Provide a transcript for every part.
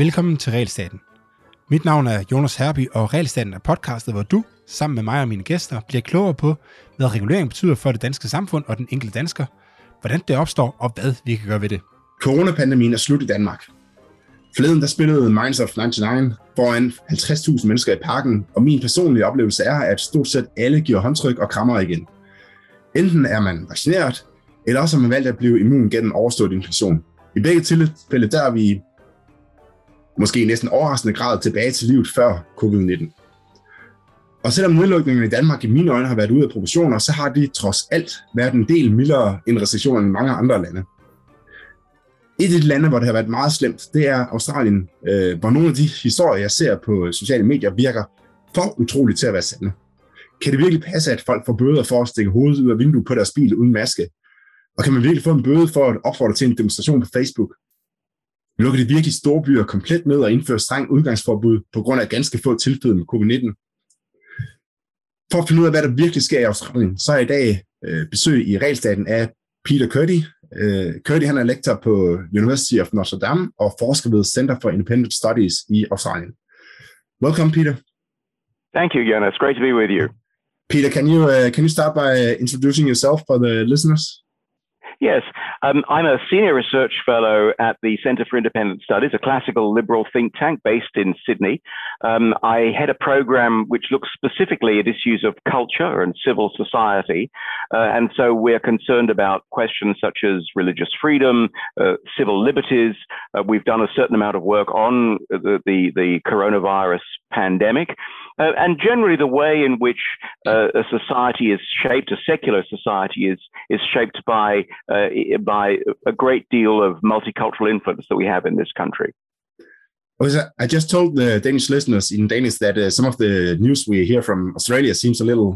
Velkommen til Realstaten. Mit navn er Jonas Herby, og Realstaten er podcastet, hvor du, sammen med mig og mine gæster, bliver klogere på, hvad regulering betyder for det danske samfund og den enkelte dansker, hvordan det opstår og hvad vi kan gøre ved det. Coronapandemien er slut i Danmark. Forleden der spillede Minds of 99 foran 50.000 mennesker i parken, og min personlige oplevelse er, at stort set alle giver håndtryk og krammer igen. Enten er man vaccineret, eller også har man valgt at blive immun gennem overstået infektion. I begge tilfælde der er vi måske i næsten overraskende grad tilbage til livet før covid-19. Og selvom nedlukningen i Danmark i mine øjne har været ude af proportioner, så har de trods alt været en del mildere end restriktionerne i mange andre lande. Et af de lande, hvor det har været meget slemt, det er Australien, øh, hvor nogle af de historier, jeg ser på sociale medier, virker for utroligt til at være sande. Kan det virkelig passe, at folk får bøder for at stikke hovedet ud af vinduet på deres bil uden maske? Og kan man virkelig få en bøde for at opfordre til en demonstration på Facebook? Lukker de virkelig store byer komplet ned og indfører streng udgangsforbud på grund af ganske få tilfælde med covid-19? For at finde ud af, hvad der virkelig sker i Australien, så er i dag øh, besøg i regelstaten af Peter Curdy. Øh, Curdy han er lektor på University of Notre Dame og forsker ved Center for Independent Studies i Australien. Welcome, Peter. Thank you, Jonas. Great to be with you. Peter, can you uh, can you start by introducing yourself for the listeners? Yes, um, I'm a senior research fellow at the Centre for Independent Studies, a classical liberal think tank based in Sydney. Um, I head a program which looks specifically at issues of culture and civil society. Uh, and so we're concerned about questions such as religious freedom, uh, civil liberties. Uh, we've done a certain amount of work on the, the, the coronavirus pandemic. Uh, and generally, the way in which uh, a society is shaped, a secular society is is shaped by uh, by a great deal of multicultural influence that we have in this country. I just told the Danish listeners in Danish that uh, some of the news we hear from Australia seems a little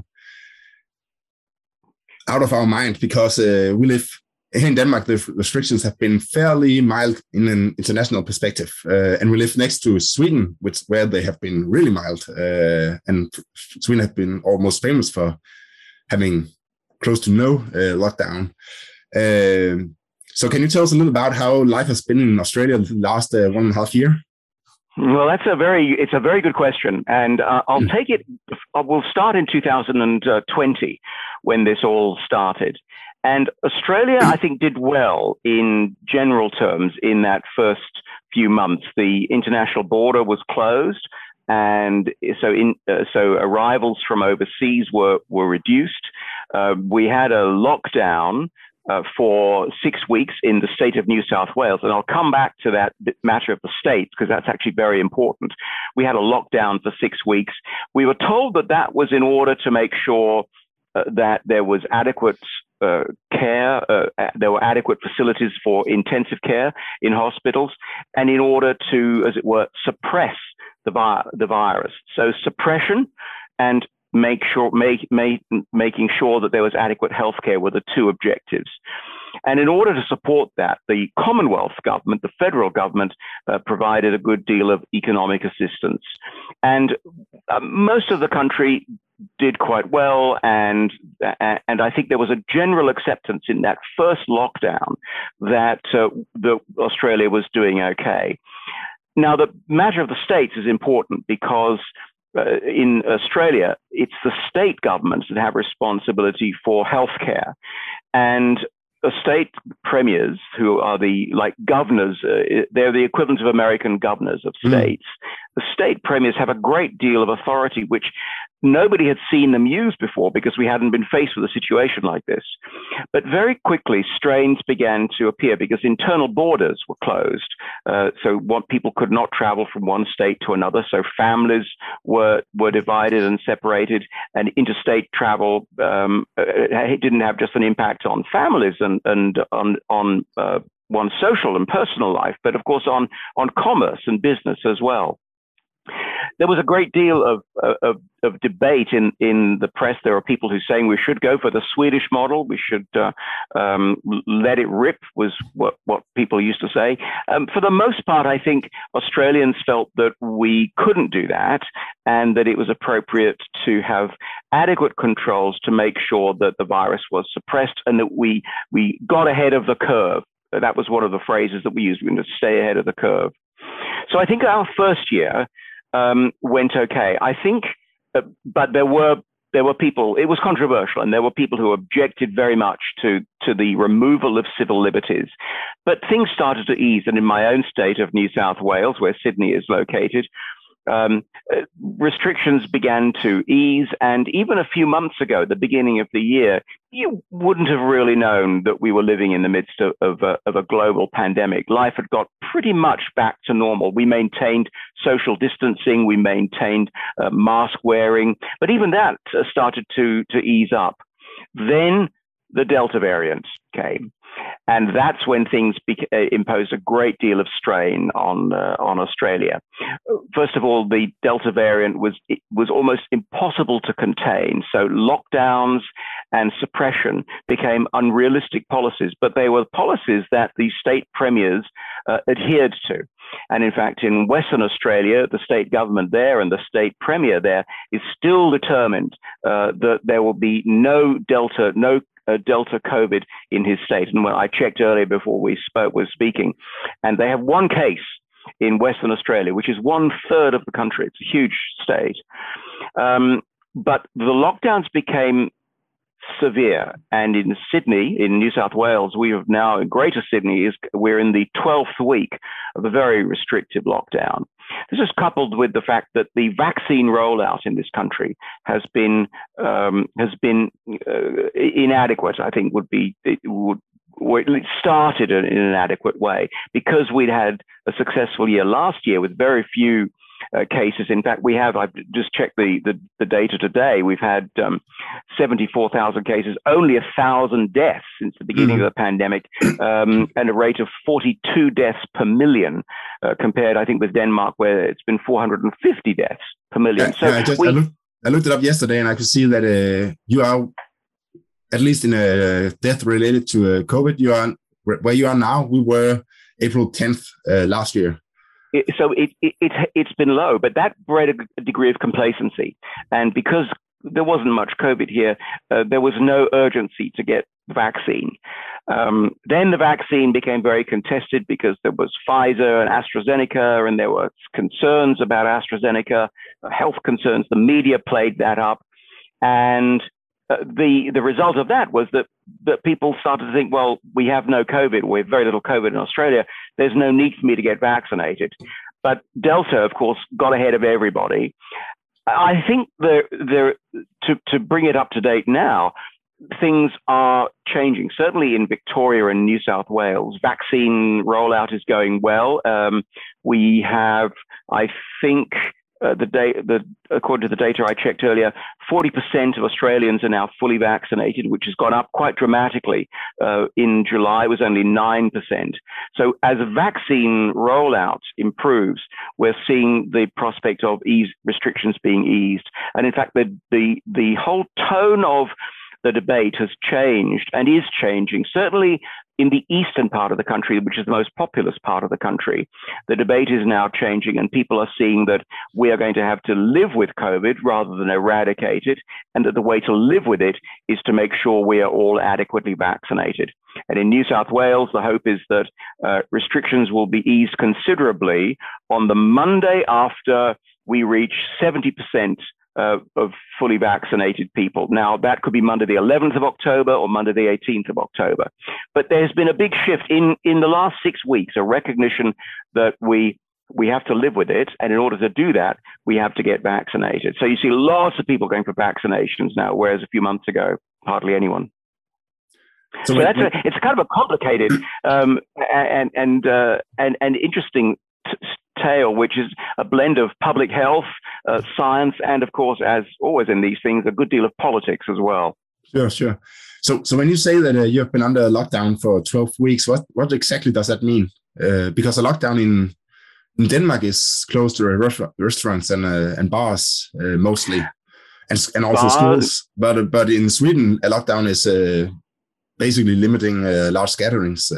out of our mind because uh, we live here in Denmark, the restrictions have been fairly mild in an international perspective, uh, and we live next to Sweden, which where they have been really mild, uh, and Sweden have been almost famous for having close to no uh, lockdown. Um, so, can you tell us a little about how life has been in Australia the last uh, one and a half year? Well, that's a very it's a very good question, and uh, I'll mm. take it. We'll start in 2020 when this all started, and Australia, I think, did well in general terms in that first few months. The international border was closed, and so in uh, so arrivals from overseas were were reduced. Uh, we had a lockdown uh, for six weeks in the state of New South Wales. And I'll come back to that matter of the states because that's actually very important. We had a lockdown for six weeks. We were told that that was in order to make sure uh, that there was adequate uh, care, uh, there were adequate facilities for intensive care in hospitals, and in order to, as it were, suppress the, vi- the virus. So suppression and make sure make, make, making sure that there was adequate healthcare were the two objectives. And in order to support that, the Commonwealth government, the federal government, uh, provided a good deal of economic assistance. And uh, most of the country did quite well, and and I think there was a general acceptance in that first lockdown that uh, Australia was doing okay. Now, the matter of the states is important because uh, in Australia, it's the state governments that have responsibility for healthcare, and the state premiers, who are the like governors, uh, they're the equivalent of American governors of hmm. states. Mm. The state premiers have a great deal of authority, which nobody had seen them used before because we hadn't been faced with a situation like this. But very quickly, strains began to appear because internal borders were closed. Uh, so what people could not travel from one state to another. So families were were divided and separated, and interstate travel um, uh, didn't have just an impact on families and and on on uh, one's social and personal life, but of course on on commerce and business as well there was a great deal of, of, of, debate in, in the press. There are people who are saying we should go for the Swedish model. We should uh, um, let it rip was what, what people used to say. Um, for the most part, I think Australians felt that we couldn't do that and that it was appropriate to have adequate controls to make sure that the virus was suppressed and that we, we got ahead of the curve. That was one of the phrases that we used. We need to stay ahead of the curve. So I think our first year um, went okay. I think, uh, but there were there were people. It was controversial, and there were people who objected very much to to the removal of civil liberties. But things started to ease, and in my own state of New South Wales, where Sydney is located, um, uh, restrictions began to ease. And even a few months ago, at the beginning of the year, you wouldn't have really known that we were living in the midst of, of, a, of a global pandemic. Life had got pretty much back to normal. We maintained social distancing, we maintained uh, mask wearing, but even that uh, started to, to ease up. Then the Delta variant came. And that's when things beca- uh, imposed a great deal of strain on uh, on Australia. First of all, the Delta variant was was almost impossible to contain. So lockdowns and suppression became unrealistic policies, but they were policies that the state premiers uh, adhered to. And in fact, in Western Australia, the state government there and the state premier there is still determined uh, that there will be no Delta, no uh, Delta COVID in his state. And I checked earlier before we spoke, was speaking, and they have one case in Western Australia, which is one third of the country. It's a huge state. Um, but the lockdowns became severe. And in Sydney, in New South Wales, we have now Greater Sydney is we're in the 12th week of a very restrictive lockdown. This is coupled with the fact that the vaccine rollout in this country has been um, has been uh, inadequate. I think would be it it started in an adequate way because we'd had a successful year last year with very few uh, cases. In fact, we have, I've just checked the, the, the data today, we've had um, 74,000 cases, only 1,000 deaths since the beginning mm-hmm. of the pandemic, um, and a rate of 42 deaths per million, uh, compared, I think, with Denmark, where it's been 450 deaths per million. so yeah, I, just, we, I, looked, I, looked, it up yesterday and I could see that uh, you are, at least in a death related to uh, COVID, you are where you are now. We were April 10th uh, last year so it, it, it, it's been low, but that bred a degree of complacency. And because there wasn't much COVID here, uh, there was no urgency to get vaccine. Um, then the vaccine became very contested because there was Pfizer and AstraZeneca, and there were concerns about AstraZeneca, health concerns. The media played that up. And uh, the the result of that was that that people started to think, well, we have no COVID, we have very little COVID in Australia. There's no need for me to get vaccinated. But Delta, of course, got ahead of everybody. I think there there to to bring it up to date now, things are changing. Certainly in Victoria and New South Wales, vaccine rollout is going well. Um, we have, I think, uh, the data, the, according to the data I checked earlier, 40% of Australians are now fully vaccinated, which has gone up quite dramatically. Uh, in July, it was only 9%. So as vaccine rollout improves, we're seeing the prospect of ease restrictions being eased. And in fact, the, the, the whole tone of the debate has changed and is changing. Certainly in the eastern part of the country, which is the most populous part of the country, the debate is now changing, and people are seeing that we are going to have to live with COVID rather than eradicate it, and that the way to live with it is to make sure we are all adequately vaccinated. And in New South Wales, the hope is that uh, restrictions will be eased considerably on the Monday after we reach 70% uh, of fully vaccinated people. Now, that could be Monday the 11th of October or Monday the 18th of October. But there's been a big shift in, in the last six weeks, a recognition that we we have to live with it. And in order to do that, we have to get vaccinated. So you see lots of people going for vaccinations now, whereas a few months ago, hardly anyone. So, so that's a, it's kind of a complicated um, and and uh, and and interesting t- tale, which is a blend of public health, uh, science, and of course, as always in these things, a good deal of politics as well. Sure, sure. So, so when you say that uh, you have been under lockdown for 12 weeks, what, what exactly does that mean? Uh, because a lockdown in, in Denmark is closed to restaurants and, uh, and bars uh, mostly, and, and also bars. schools. But, but in Sweden, a lockdown is uh, basically limiting large gatherings.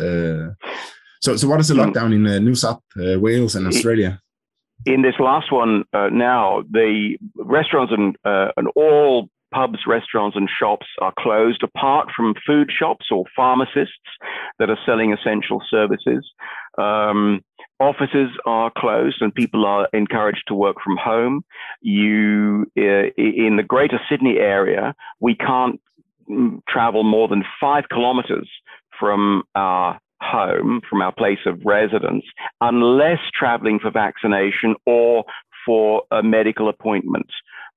So, so what is the mm. lockdown in uh, New South uh, Wales and Australia? In this last one uh, now, the restaurants and, uh, and all pubs, restaurants, and shops are closed, apart from food shops or pharmacists that are selling essential services. Um, offices are closed and people are encouraged to work from home. You, uh, in the greater Sydney area, we can't mm, travel more than five kilometers from our home, from our place of residence, unless traveling for vaccination or for a medical appointment.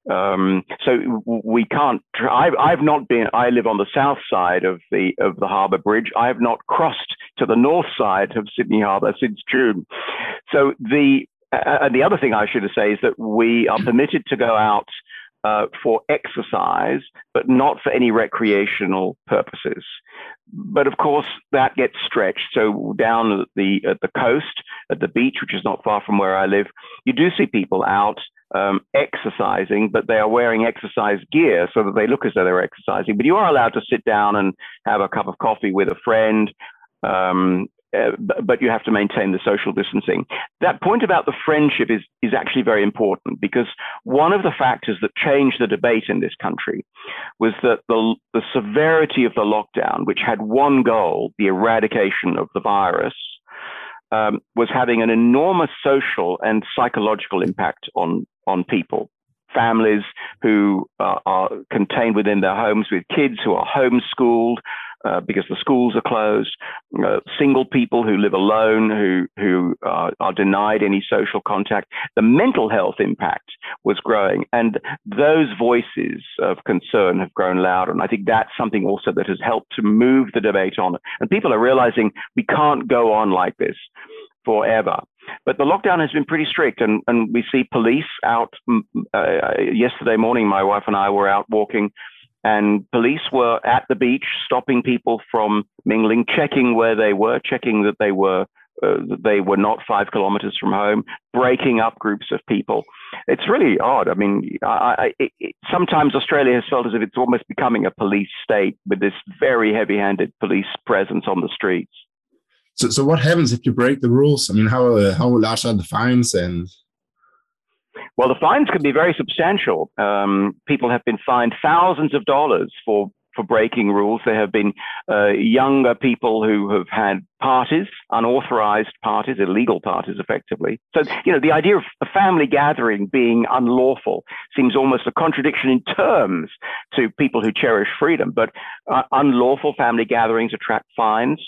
Um, so we can't. I've, I've not been. I live on the south side of the of the harbour bridge. I have not crossed to the north side of Sydney Harbour since June. So the uh, and the other thing I should say is that we are permitted to go out uh, for exercise, but not for any recreational purposes. But of course, that gets stretched. So down at the at the coast, at the beach, which is not far from where I live, you do see people out um, exercising, but they are wearing exercise gear so that they look as though they're exercising. But you are allowed to sit down and have a cup of coffee with a friend. Um, uh, but you have to maintain the social distancing. That point about the friendship is, is actually very important because one of the factors that changed the debate in this country was that the, the severity of the lockdown, which had one goal, the eradication of the virus, um, was having an enormous social and psychological impact on, on people. Families who are contained within their homes with kids who are homeschooled, uh, because the schools are closed, uh, single people who live alone, who who uh, are denied any social contact. The mental health impact was growing, and those voices of concern have grown louder. And I think that's something also that has helped to move the debate on. And people are realizing we can't go on like this forever. But the lockdown has been pretty strict, and, and we see police out. Uh, yesterday morning, my wife and I were out walking and police were at the beach stopping people from mingling, checking where they were, checking that they were uh, they were not five kilometers from home, breaking up groups of people. It's really odd. I mean, I, I, it, sometimes Australia has felt as if it's almost becoming a police state with this very heavy-handed police presence on the streets. So, so what happens if you break the rules? I mean, how uh, how large are the fines and well, the fines can be very substantial. Um, people have been fined thousands of dollars for for breaking rules. There have been uh, younger people who have had parties, unauthorized parties, illegal parties, effectively. So, you know, the idea of a family gathering being unlawful seems almost a contradiction in terms to people who cherish freedom. But uh, unlawful family gatherings attract fines.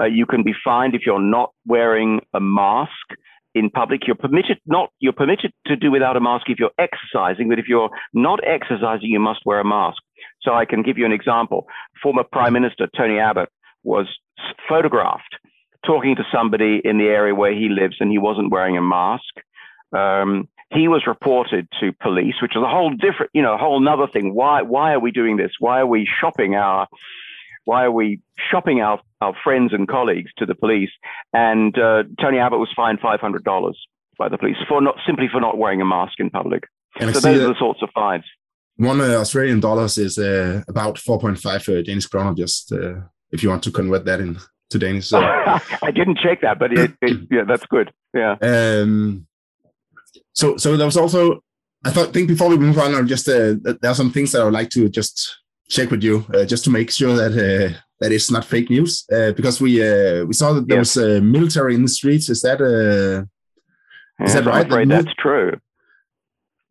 Uh, you can be fined if you're not wearing a mask in public. You're permitted not you're permitted to do without a mask if you're exercising, but if you're not exercising, you must wear a mask. So I can give you an example. Former Prime Minister Tony Abbott was photographed talking to somebody in the area where he lives, and he wasn't wearing a mask. Um, he was reported to police, which is a whole different, you know, a whole another thing. Why why are we doing this? Why are we shopping our why are we shopping our, our friends and colleagues to the police? And uh, Tony Abbott was fined $500 by the police for not simply for not wearing a mask in public. And so those are the sorts of fines. One uh, Australian dollars is uh, about 4.5 uh, Danish kroner, just uh, if you want to convert that into Danish. So. I didn't check that, but it, it, yeah, that's good. Yeah. Um, so, so there was also, I thought, think before we move on, or just uh, there are some things that I would like to just check with you uh, just to make sure that uh, that it's not fake news uh, because we uh, we saw that there yes. was uh, military in the streets. Is that uh, is that right? That that's true.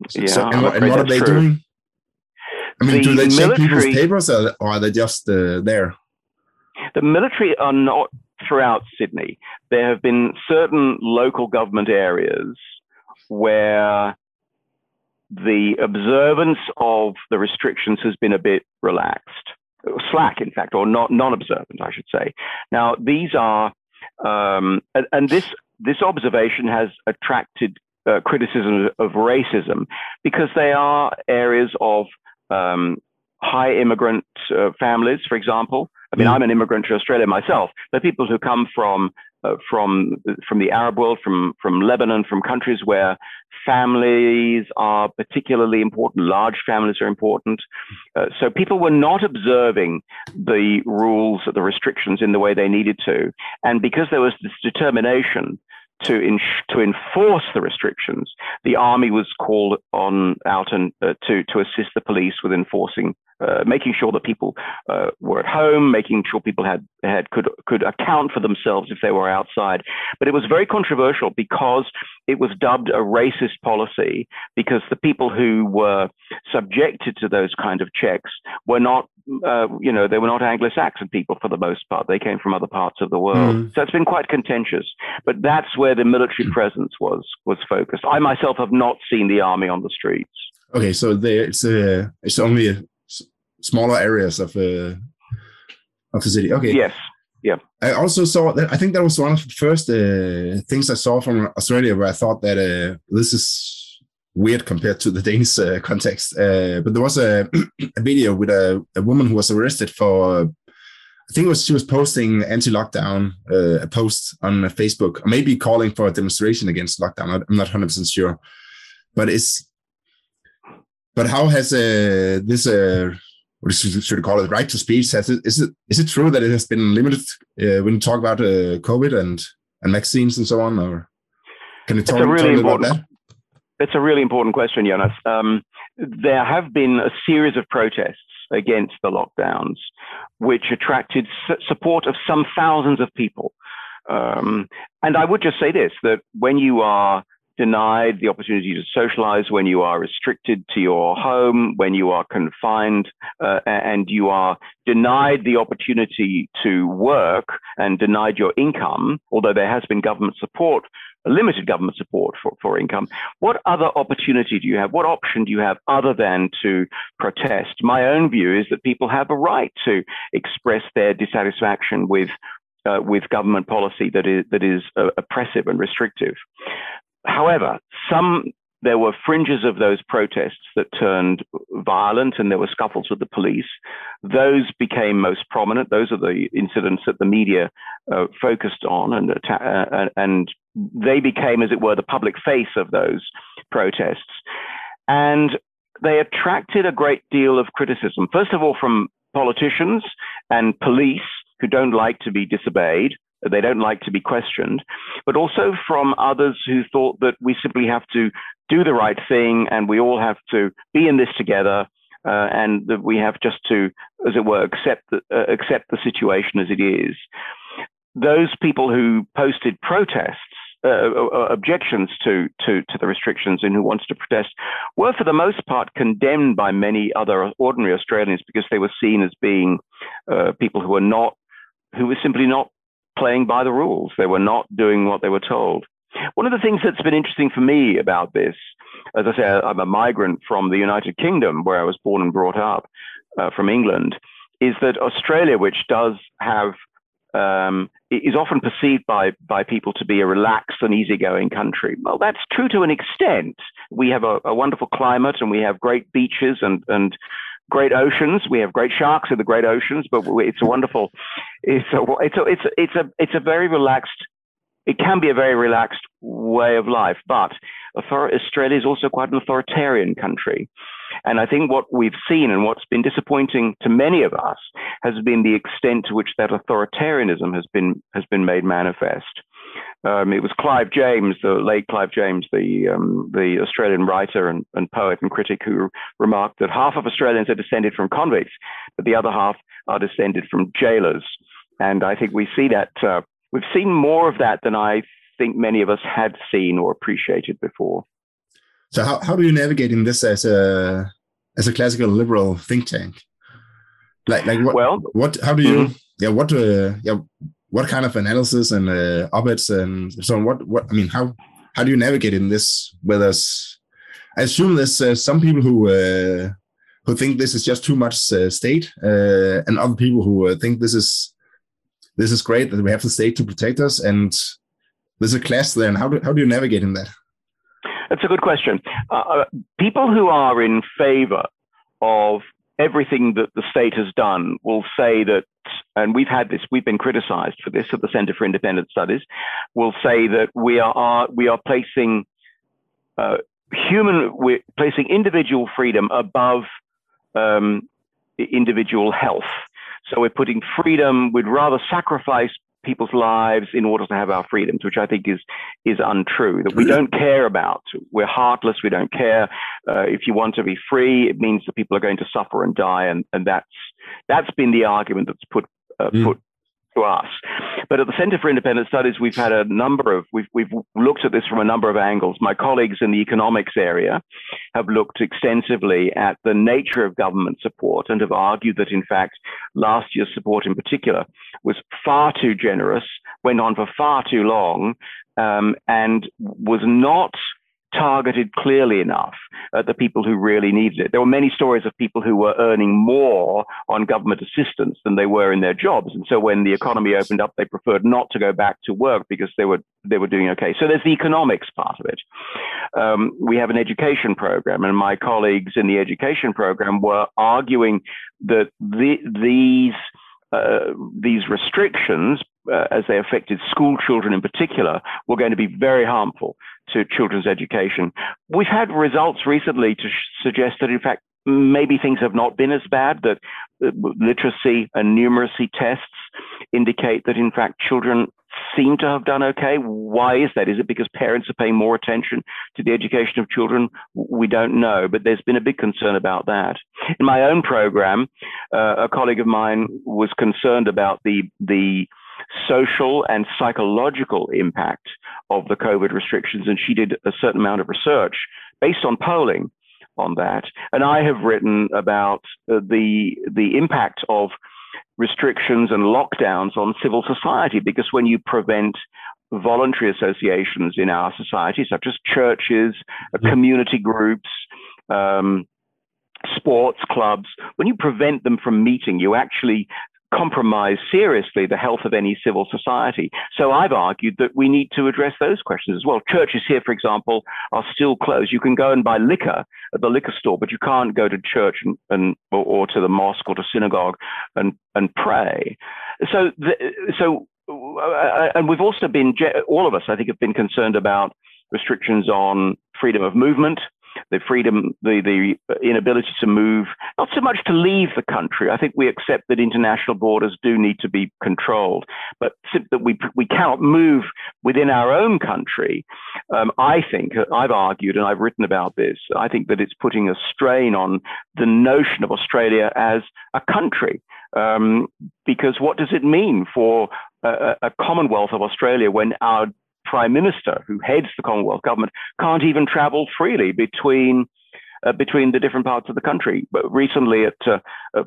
So, yeah, so, and, and, what are they true. doing? I mean, the do they military, check people's papers or, or are they just there? The military are not throughout Sydney. There have been certain local government areas where the observance of the restrictions has been a bit relaxed, slack, in fact, or not non-observant, I should say. Now, these are, um, and, and, this this observation has attracted uh, criticism of racism because they are areas of um, high immigrant uh, families, for example. I mean, mm. I'm an immigrant to Australia myself, but people who come from uh, from from the Arab world, from from Lebanon, from countries where families are particularly important, large families are important. Uh, so people were not observing the rules, the restrictions in the way they needed to, and because there was this determination to to enforce the restrictions, the army was called on out and uh, to to assist the police with enforcing uh, making sure that people uh, were at home, making sure people had, had could could account for themselves if they were outside. But it was very controversial because it was dubbed a racist policy because the people who were subjected to those kind of checks were not, uh, you know, they were not Anglo-Saxon people for the most part. They came from other parts of the world. Mm. So it's been quite contentious. But that's where the military hmm. presence was was focused. I myself have not seen the army on the streets. Okay, so there, it's uh, it's only a smaller areas of uh, of the city. Okay. Yes. Yeah. I also saw that. I think that was one of the first uh, things I saw from Australia, where I thought that uh, this is weird compared to the Danish uh, context. Uh, but there was a, a video with a, a, woman who was arrested for. I think it was she was posting anti-lockdown uh, a post on Facebook, or maybe calling for a demonstration against lockdown. I'm not 100 percent sure, but it's. But how has uh, this what should we call it, right to speech? Has it, is it is it true that it has been limited uh, when you talk about uh, COVID and and vaccines and so on? Or can you talk, it's a really important, about that? It's a really important question, Jonas. Um, there have been a series of protests against the lockdowns, which attracted support of some thousands of people. Um, and I would just say this: that when you are denied the opportunity to socialize, when you are restricted to your home, when you are confined, uh, and you are denied the opportunity to work and denied your income, although there has been government support, limited government support for, for income, what other opportunity do you have? What option do you have other than to protest? My own view is that people have a right to express their dissatisfaction with uh, with government policy that is that is uh, oppressive and restrictive. However, some there were fringes of those protests that turned violent and there were scuffles with the police. Those became most prominent. Those are the incidents that the media uh, focused on and, uh, and they became, as it were, the public face of those protests. And they attracted a great deal of criticism. First of all, from politicians and police who don't like to be disobeyed they don't like to be questioned, but also from others who thought that we simply have to do the right thing and we all have to be in this together. Uh, and that we have just to, as it were, accept the, uh, accept the situation as it is. Those people who posted protests uh, uh, uh, objections to, to, to the restrictions and who wanted to protest were, for the most part, condemned by many other ordinary Australians because they were seen as being uh, people who were not, who were simply not playing by the rules. They were not doing what they were told. One of the things that's been interesting for me about this, as I say, I'm a migrant from the United Kingdom, where I was born and brought up uh, from England, is that Australia, which does have um, is often perceived by by people to be a relaxed and easygoing country. Well, that's true to an extent. We have a, a wonderful climate and we have great beaches and and great oceans. We have great sharks in the great oceans, but it's a wonderful, it's a, it's a, it's a, it's a, it's a very relaxed, it can be a very relaxed way of life, but Australia is also quite an authoritarian country. And I think what we've seen and what's been disappointing to many of us has been the extent to which that authoritarianism has been, has been made manifest. Um, it was Clive James, the late Clive James, the um, the Australian writer and, and, poet and critic, who remarked that half of Australians are descended from convicts, but the other half are descended from jailers. And I think we see that uh, we've seen more of that than I think many of us had seen or appreciated before. So how, how do you navigate in this as a as a classical liberal think tank? Like like what well, what how do you mm-hmm. yeah what uh, yeah what kind of analysis and uh, op-eds and so on? What what I mean, how how do you navigate in this? Whether I assume there's uh, some people who uh, who think this is just too much uh, state, uh, and other people who uh, think this is this is great that we have the state to protect us, and there's a class there. And how do how do you navigate in that? That's a good question. people who are in favor of everything that the state has done will say that, and we've had this, we've been criticized for this at the Center for Independent Studies, will say that we are, we are placing uh, human, we're placing individual freedom above um, individual health. So we're putting freedom, we'd rather sacrifice people's lives in order to have our freedoms, which I think is is untrue. That we don't care about. We're heartless. We don't care. Uh, if you want to be free, it means that people are going to suffer and die, and and that's that's been the argument that's put uh, mm. put to us. But at the Center for Independent Studies, we've had a number of, we've, we've looked at this from a number of angles. My colleagues in the economics area have looked extensively at the nature of government support and have argued that, in fact, last year's support in particular was far too generous, went on for far too long, um, and was not targeted clearly enough at the people who really needed it. There were many stories of people who were earning more on government assistance than they were in their jobs. And so when the economy opened up, they preferred not to go back to work because they were they were doing okay. So there's the economics part of it. Um, we have an education program, and my colleagues in the education program were arguing that the, these uh, these restrictions, uh, as they affected school children in particular, were going to be very harmful to children's education. We've had results recently to sh- suggest that, in fact, maybe things have not been as bad, that uh, literacy and numeracy tests indicate that, in fact, children seem to have done okay. Why is that? Is it because parents are paying more attention to the education of children? We don't know, but there's been a big concern about that. In my own program, uh, a colleague of mine was concerned about the the social and psychological impact of the COVID restrictions, and she did a certain amount of research based on polling on that. And I have written about uh, the the impact of restrictions and lockdowns on civil society because when you prevent voluntary associations in our society, such as churches, mm-hmm. community groups, um, sports clubs, when you prevent them from meeting, you actually compromise seriously the health of any civil society. So I've argued that we need to address those questions as well. Churches here, for example, are still closed. You can go and buy liquor at the liquor store, but you can't go to church and, and or, or, to the mosque or to synagogue and and pray. So the, so uh, and we've also been all of us, I think, have been concerned about restrictions on freedom of movement the freedom, the, the inability to move, not so much to leave the country. I think we accept that international borders do need to be controlled, but that we, we cannot move within our own country. Um, I think, I've argued and I've written about this, I think that it's putting a strain on the notion of Australia as a country. Um, because what does it mean for a, a Commonwealth of Australia when our prime minister who heads the Commonwealth government can't even travel freely between uh, between the different parts of the country. But recently, at uh,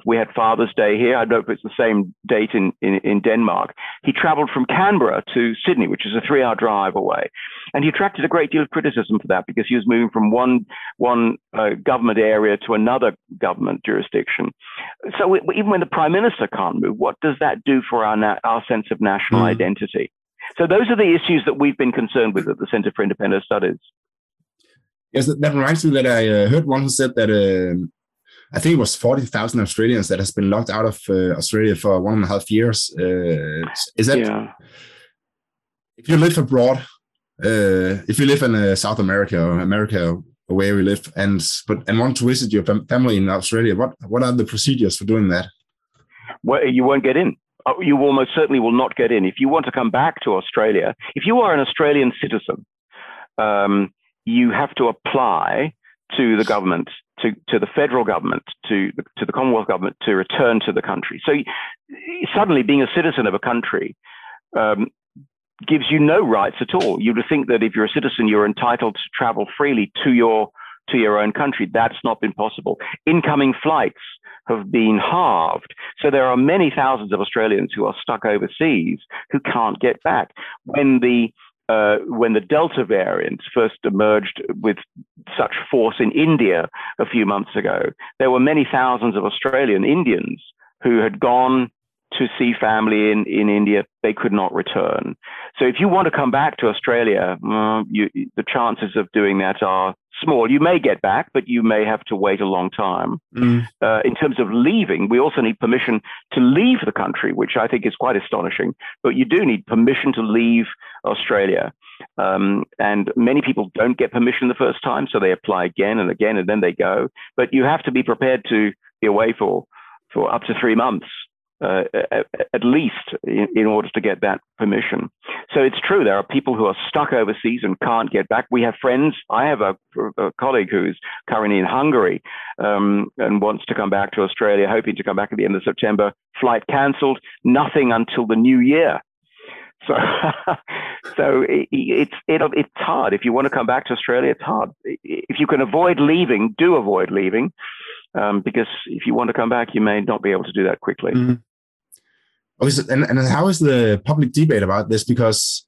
we had Father's Day here. I don't know if it's the same date in, in, in Denmark. He travelled from Canberra to Sydney, which is a three-hour drive away, and he attracted a great deal of criticism for that because he was moving from one one uh, government area to another government jurisdiction. So even when the prime minister can't move, what does that do for our na- our sense of national mm. identity? So those are the issues that we've been concerned with at the Center for Independent Studies. Yes, that reminds me that I uh, heard one who said that uh, I think it was 40,000 Australians that has been locked out of uh, Australia for one and a half years. Uh, is that, yeah. if you live abroad, uh, if you live in uh, South America or America, where we live, and but and want to visit your family in Australia, what what are the procedures for doing that? Well, you won't get in. Uh, you almost certainly will not get in. If you want to come back to Australia, if you are an Australian citizen, um, you have to apply to the government, to, to the federal government, to the, to the Commonwealth government to return to the country. So suddenly, being a citizen of a country um, gives you no rights at all. You would think that if you're a citizen, you're entitled to travel freely to your to your own country. That's not been possible. Incoming flights have been halved. So there are many thousands of Australians who are stuck overseas who can't get back. When the uh, when the Delta variant first emerged with such force in India a few months ago, there were many thousands of Australian Indians who had gone to see family in, in India, they could not return. So if you want to come back to Australia, uh, you, the chances of doing that are small. You may get back, but you may have to wait a long time. Mm. Uh, in terms of leaving, we also need permission to leave the country, which I think is quite astonishing. But you do need permission to leave Australia. Um, and many people don't get permission the first time, so they apply again and again, and then they go. But you have to be prepared to be away for, for up to three months uh, at least in, in, order to get that permission. So it's true, there are people who are stuck overseas and can't get back. We have friends. I have a, a colleague who's currently in Hungary um, and wants to come back to Australia, hoping to come back at the end of September. Flight cancelled, nothing until the new year. So, so it, it's it, it's hard. If you want to come back to Australia, it's hard. If you can avoid leaving, do avoid leaving um, because if you want to come back, you may not be able to do that quickly. Mm-hmm. And, and how is the public debate about this? Because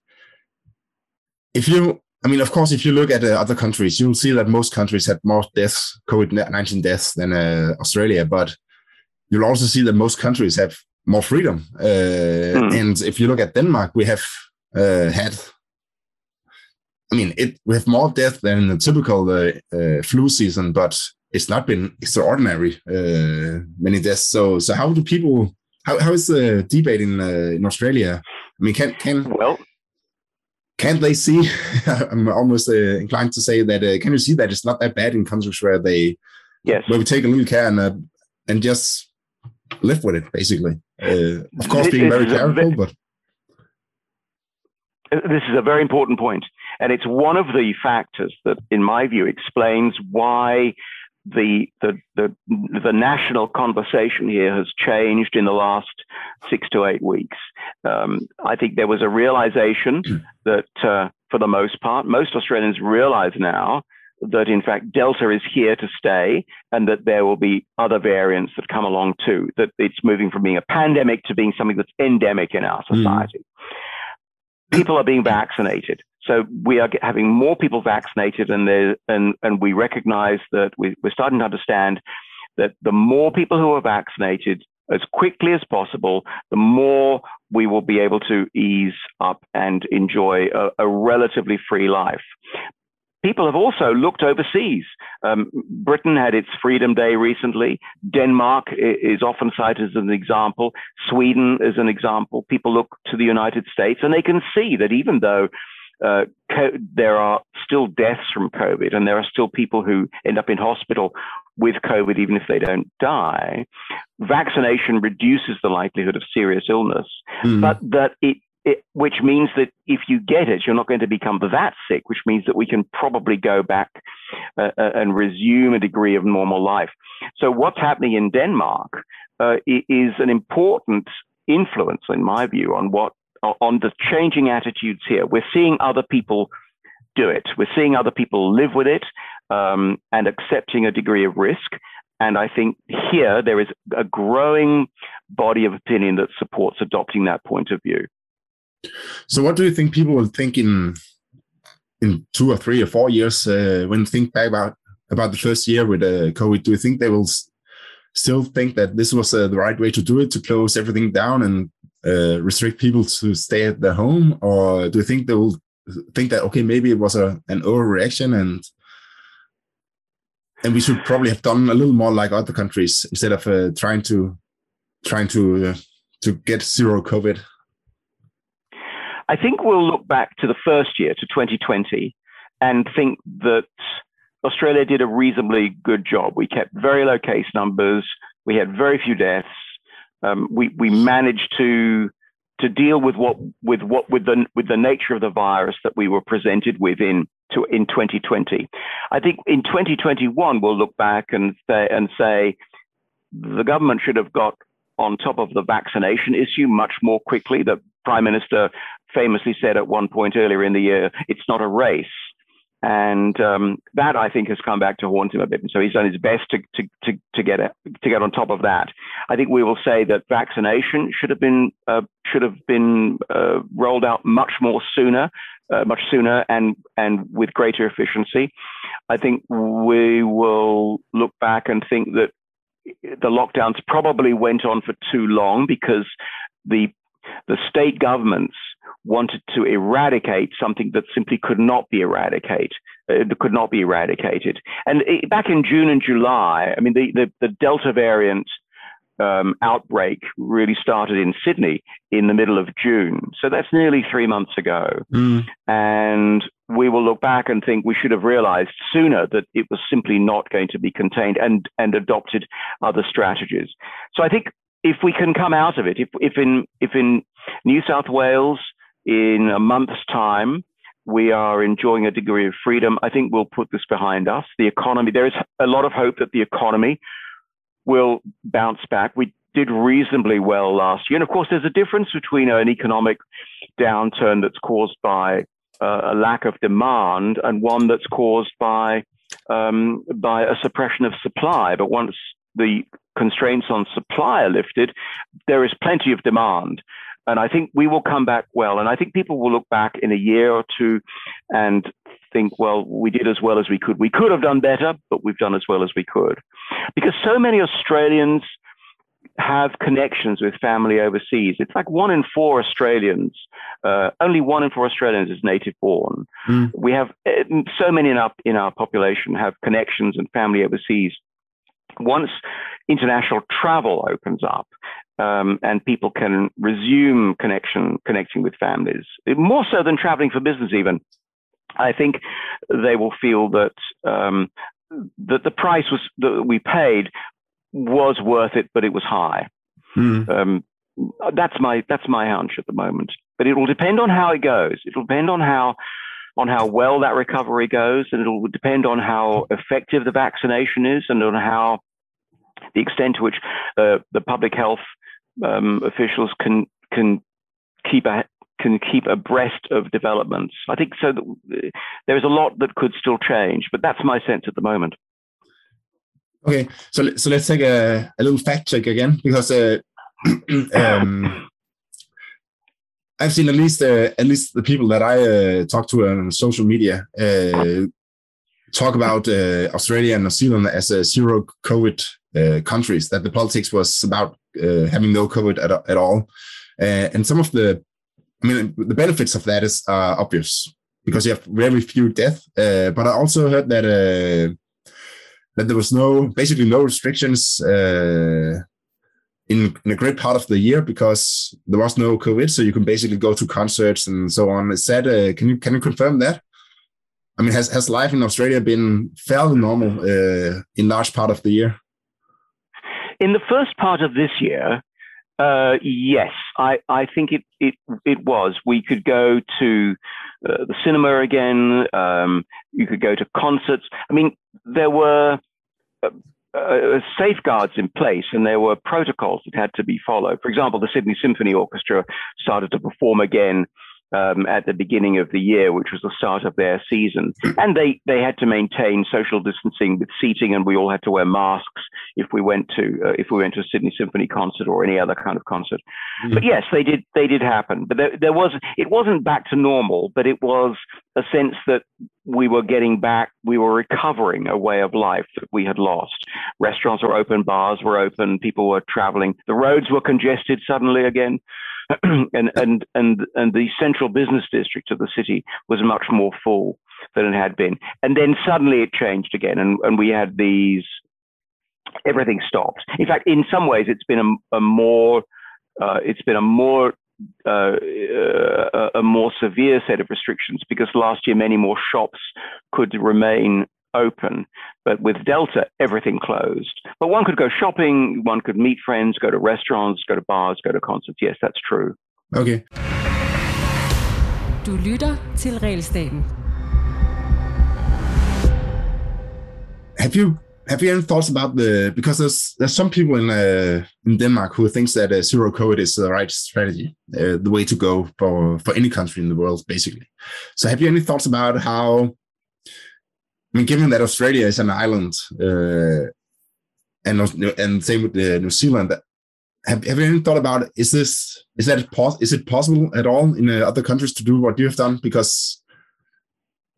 if you, I mean, of course, if you look at uh, other countries, you'll see that most countries had more deaths, COVID 19 deaths than uh, Australia. But you'll also see that most countries have more freedom. Uh, mm. And if you look at Denmark, we have uh, had I mean, it we have more death than the typical uh, uh, flu season, but it's not been extraordinary uh, many deaths. So, so how do people? How, how is the debate in uh, in Australia? I mean, can can well can't they see? I'm almost uh, inclined to say that. Uh, can you see that it's not that bad in countries where they yes where we take a little care and uh, and just live with it, basically. Uh, of course, being very careful, but this is a very important point, and it's one of the factors that, in my view, explains why the, the, the, the, national conversation here has changed in the last six to eight weeks. Um, I think there was a realization that, uh, for the most part, most Australians realize now that, in fact, Delta is here to stay and that there will be other variants that come along too, that it's moving from being a pandemic to being something that's endemic in our hmm. society. Mm. People are being vaccinated. So we are having more people vaccinated, and and and we recognise that we, we're starting to understand that the more people who are vaccinated as quickly as possible, the more we will be able to ease up and enjoy a, a relatively free life. People have also looked overseas. Um, Britain had its Freedom Day recently. Denmark is often cited as an example. Sweden is an example. People look to the United States and they can see that even though uh, co- there are still deaths from COVID, and there are still people who end up in hospital with COVID, even if they don't die. Vaccination reduces the likelihood of serious illness, mm. but that it, it, which means that if you get it, you're not going to become that sick, which means that we can probably go back uh, uh and resume a degree of normal life. So, what's happening in Denmark uh, is an important influence, in my view, on what on the changing attitudes here. We're seeing other people do it. We're seeing other people live with it um, and accepting a degree of risk. And I think here there is a growing body of opinion that supports adopting that point of view. So, what do you think people will think in in two or three or four years uh, when think back about about the first year with uh, COVID? Do you think they will still think that this was uh, the right way to do it to close everything down and uh, restrict people to stay at their home, or do you think they will think that okay, maybe it was a an overreaction and and we should probably have done a little more like other countries instead of uh, trying to trying to uh, to get zero COVID? I think we'll look back to the first year, to 2020, and think that Australia did a reasonably good job. We kept very low case numbers. We had very few deaths um, we we managed to to deal with what with what with the with the nature of the virus that we were presented with in to in 2020. I think in 2021 we'll look back and say and say the government should have got on top of the vaccination issue much more quickly. The prime minister famously said at one point earlier in the year, "It's not a race." And um, that I think has come back to haunt him a bit. And so he's done his best to to to, to get a, to get on top of that. I think we will say that vaccination should have been uh, should have been uh, rolled out much more sooner. Uh, much sooner and and with greater efficiency. I think we will look back and think that the lockdowns probably went on for too long because the the state governments wanted to eradicate something that simply could not be eradicated. Uh, could not be eradicated. And it, back in June and July, I mean, the, the, the Delta variant um, outbreak really started in Sydney in the middle of June. So that's nearly three months ago. Mm. And we will look back and think we should have realized sooner that it was simply not going to be contained and, and adopted other strategies. So I think if we can come out of it, if, if in if in New South Wales in a month's time we are enjoying a degree of freedom, I think we'll put this behind us. The economy, there is a lot of hope that the economy will bounce back. We did reasonably well last year. And of course, there's a difference between an economic downturn that's caused by uh, a lack of demand and one that's caused by um, by a suppression of supply. But once the constraints on supply are lifted, there is plenty of demand. And I think we will come back well. And I think people will look back in a year or two and think, well, we did as well as we could. We could have done better, but we've done as well as we could. Because so many Australians have connections with family overseas. It's like one in four Australians, uh, only one in four Australians is native born. Mm. We have uh, so many in our, in our population have connections and family overseas. Once international travel opens up, um, and people can resume connection, connecting with families, more so than traveling for business, even. I think they will feel that um, that the price was that we paid was worth it, but it was high. Mm. Um, that's my that's my hunch at the moment. But it will depend on how it goes. It will depend on how on how well that recovery goes, and it will depend on how effective the vaccination is, and on how the extent to which uh, the public health um, officials can can keep a can keep abreast of developments. I think so. That there is a lot that could still change, but that's my sense at the moment. Okay, so so let's take a, a little fact check again because uh, um, I've seen at least uh, at least the people that I uh, talk to on social media uh, talk about uh, Australia and New Zealand as a zero COVID uh, countries. That the politics was about having no COVID at, at all, and some of the I mean the benefits of that is obvious because you have very few deaths. but I also heard that that there was no basically no restrictions uh, in, in, a great part of the year because there was no COVID, so you can basically go to concerts and so on. Is that uh, can you can you confirm that? I mean, has has life in Australia been fairly normal uh, in large part of the year? In the first part of this year, uh, yes, I, I think it, it it was. We could go to uh, the cinema again. Um, you could go to concerts. I mean, there were uh, uh, safeguards in place and there were protocols that had to be followed. For example, the Sydney Symphony Orchestra started to perform again um, at the beginning of the year, which was the start of their season. And they, they had to maintain social distancing with seating, and we all had to wear masks if we went to uh, if we went to a Sydney Symphony concert or any other kind of concert. Mm. But yes, they did they did happen. But there, there was it wasn't back to normal, but it was a sense that we were getting back, we were recovering a way of life that we had lost. Restaurants were open, bars were open, people were traveling, the roads were congested suddenly again. and and and and the central business district of the city was much more full than it had been. And then suddenly it changed again, and and we had these. Everything stopped. In fact, in some ways, it's been a, a more uh, it's been a more uh, a, a more severe set of restrictions because last year many more shops could remain open. But with Delta, everything closed. But one could go shopping, one could meet friends, go to restaurants, go to bars, go to concerts. Yes, that's true. Okay. Du lytter til Regelstaten. Have you have you any thoughts about the because there's there's some people in uh, in Denmark who thinks that uh, zero COVID is the right strategy, uh, the way to go for for any country in the world, basically. So, have you any thoughts about how I mean, given that Australia is an island, uh, and and same with the New Zealand, have, have you thought about is this is that pos- is it possible at all in uh, other countries to do what you have done? Because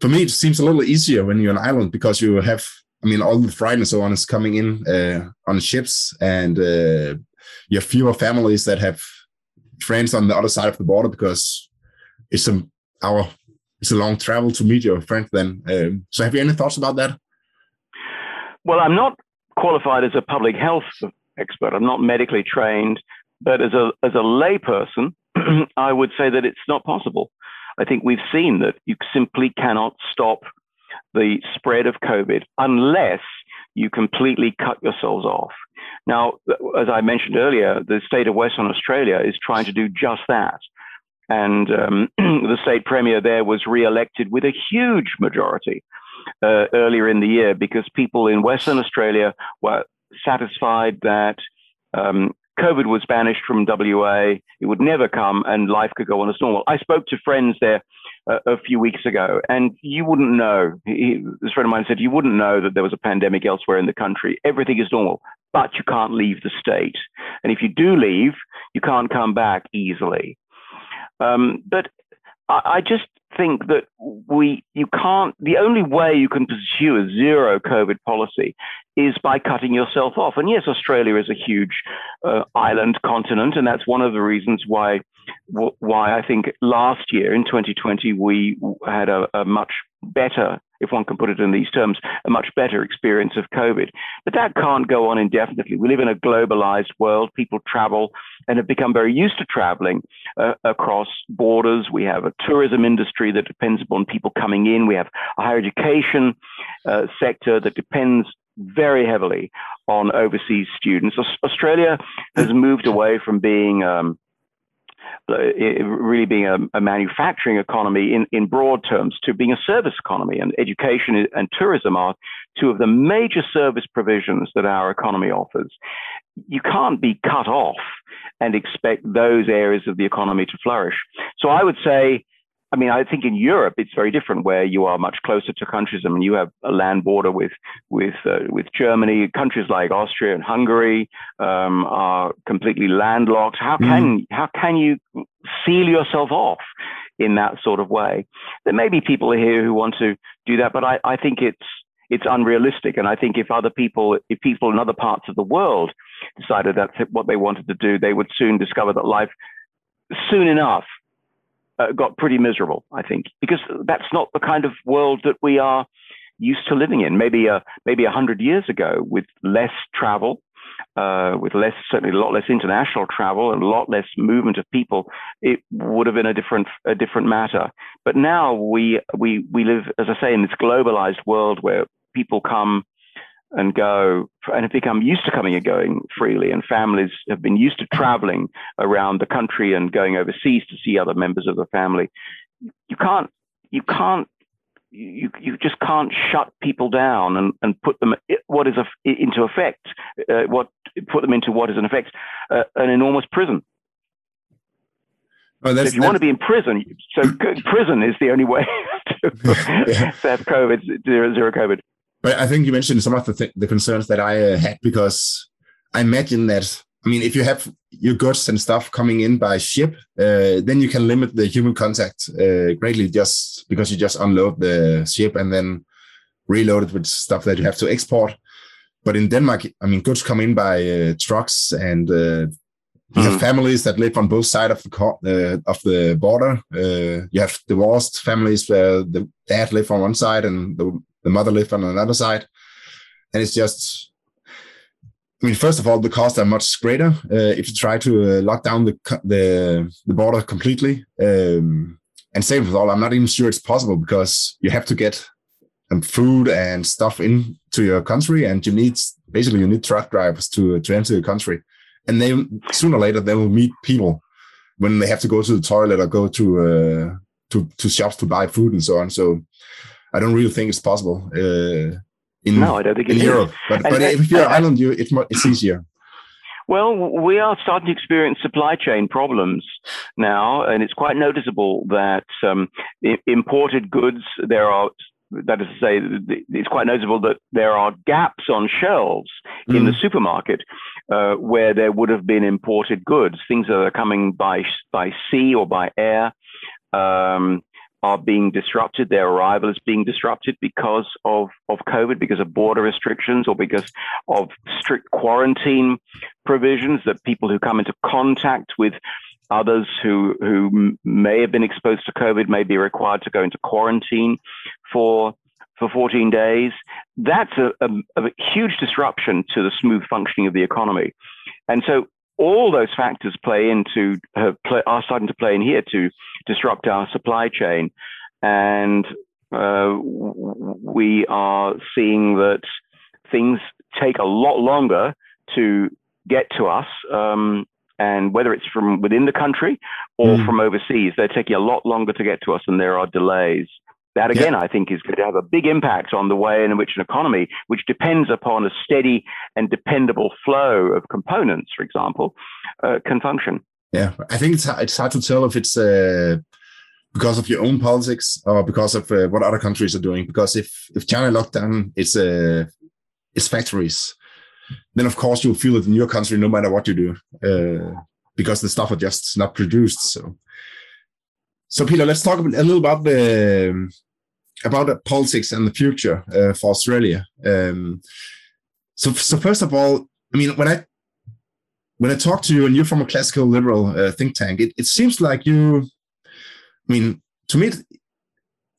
for me, it seems a little easier when you're an island because you have, I mean, all the freight and so on is coming in uh, on ships, and uh, you have fewer families that have friends on the other side of the border because it's some our it's a long travel to meet your friend then. Um, so have you any thoughts about that? Well, I'm not qualified as a public health expert. I'm not medically trained, but as a as a layperson, I would say that it's not possible. I think we've seen that you simply cannot stop the spread of COVID unless you completely cut yourselves off. Now, as I mentioned earlier, the state of Western Australia is trying to do just that. And um, the state premier there was re-elected with a huge majority uh, earlier in the year because people in Western Australia were satisfied that um, COVID was banished from WA, it would never come, and life could go on as normal. I spoke to friends there uh, a few weeks ago, and you wouldn't know. He, this friend of mine said you wouldn't know that there was a pandemic elsewhere in the country. Everything is normal, but you can't leave the state, and if you do leave, you can't come back easily. Um, but I, I just think that we you can't the only way you can pursue a zero covid policy is by cutting yourself off. And yes australia is a huge uh, island continent and that's one of the reasons why why i think last year in 2020 we had a, a much better if one can put it in these terms, a much better experience of COVID. But that can't go on indefinitely. We live in a globalized world. People travel and have become very used to traveling uh, across borders. We have a tourism industry that depends upon people coming in. We have a higher education uh, sector that depends very heavily on overseas students. Australia has moved away from being um, Uh, really being a, a, manufacturing economy in, in broad terms to being a service economy. And education and tourism are two of the major service provisions that our economy offers. You can't be cut off and expect those areas of the economy to flourish. So I would say I mean, I think in Europe it's very different, where you are much closer to countries. I mean, you have a land border with with uh, with Germany. Countries like Austria and Hungary um, are completely landlocked. How can mm. how can you seal yourself off in that sort of way? There may be people here who want to do that, but I, I think it's it's unrealistic. And I think if other people, if people in other parts of the world decided that's what they wanted to do, they would soon discover that life soon enough uh, got pretty miserable, I think, because that's not the kind of world that we are used to living in. Maybe a, maybe a hundred years ago, with less travel, uh, with less certainly a lot less international travel and a lot less movement of people, it would have been a different a different matter. But now we we we live, as I say, in this globalized world where people come and go and have become used to coming and going freely and families have been used to traveling around the country and going overseas to see other members of the family you can't you can't you, you just can't shut people down and, and put them what is a, into effect uh, what put them into what is in effect uh, an enormous prison Oh, so if you want to be in prison, so prison is the only way to, yeah. to have COVID, zero, zero COVID. But I think you mentioned some of the th- the concerns that I uh, had because I imagine that I mean if you have your goods and stuff coming in by ship, uh, then you can limit the human contact uh, greatly just because you just unload the ship and then reload it with stuff that you have to export. But in Denmark, I mean, goods come in by uh, trucks and. Uh, you have hmm. families that live on both sides of the uh, of the border. you have divorced families where the dad live on one side and the the mother live on another side. And it's just, I mean, first of all, the costs are much greater uh, if you try to uh, lock down the, the, the border completely. Um, and same with all, I'm not even sure it's possible because you have to get um, food and stuff into your country, and you need basically you need truck drivers to to enter your country, and they sooner or later they will meet people when they have to go to the toilet or go to uh, to to shops to buy food and so on. So I don't really think it's possible uh, in, no, I don't think in Europe. But, but if you're an island, you, it's, it's easier. Well, we are starting to experience supply chain problems now, and it's quite noticeable that um, imported goods, there are that is to say, it's quite noticeable that there are gaps on shelves mm. in the mm. supermarket uh, where there would have been imported goods, things that are coming by by sea or by air. Um, are being disrupted. Their arrival is being disrupted because of, of COVID, because of border restrictions, or because of strict quarantine provisions that people who come into contact with others who, who may have been exposed to COVID may be required to go into quarantine for, for 14 days. That's a, a, a huge disruption to the smooth functioning of the economy. And so all those factors play into uh, play, are starting to play in here to disrupt our supply chain, and uh, we are seeing that things take a lot longer to get to us. Um, and whether it's from within the country or mm. from overseas, they're taking a lot longer to get to us, and there are delays. That again, yeah. I think, is going to have a big impact on the way in which an economy, which depends upon a steady and dependable flow of components, for example, uh, can function. Yeah, I think it's it's hard to tell if it's uh, because of your own politics or because of uh, what other countries are doing. Because if if China locked down its uh, its factories, then of course you'll feel it in your country no matter what you do, uh, because the stuff are just not produced. So, so Peter, let's talk a little about the about politics and the future uh, for Australia. Um, so, so first of all, I mean, when I when I talk to you and you're from a classical liberal uh, think tank, it, it seems like you. I mean, to me,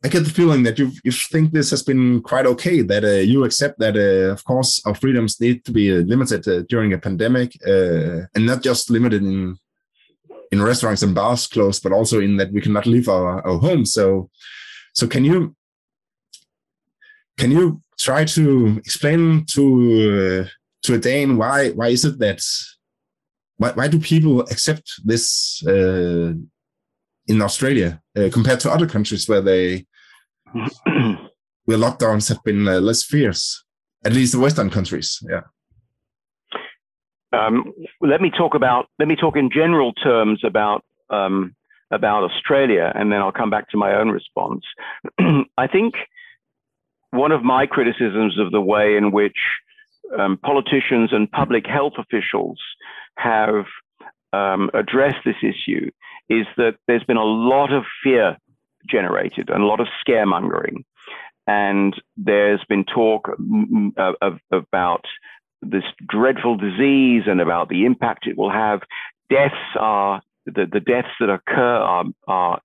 I get the feeling that you you think this has been quite okay. That uh, you accept that, uh, of course, our freedoms need to be uh, limited uh, during a pandemic, uh, and not just limited in in restaurants and bars closed, but also in that we cannot leave our, our homes. So, so can you can you try to explain to uh, to a Dane why why is it that why, why do people accept this in Australia compared to other countries where they where lockdowns have been uh, less fierce, at least the Western countries. Yeah. Um, let me talk about. Let me talk in general terms about um, about Australia, and then I'll come back to my own response. I think one of my criticisms of the way in which um, politicians and public health officials have um, addressed this issue is that there's been a lot of fear generated and a lot of scaremongering. And there's been talk mm, of, about this dreadful disease and about the impact it will have. Deaths are the, the deaths that occur are, are,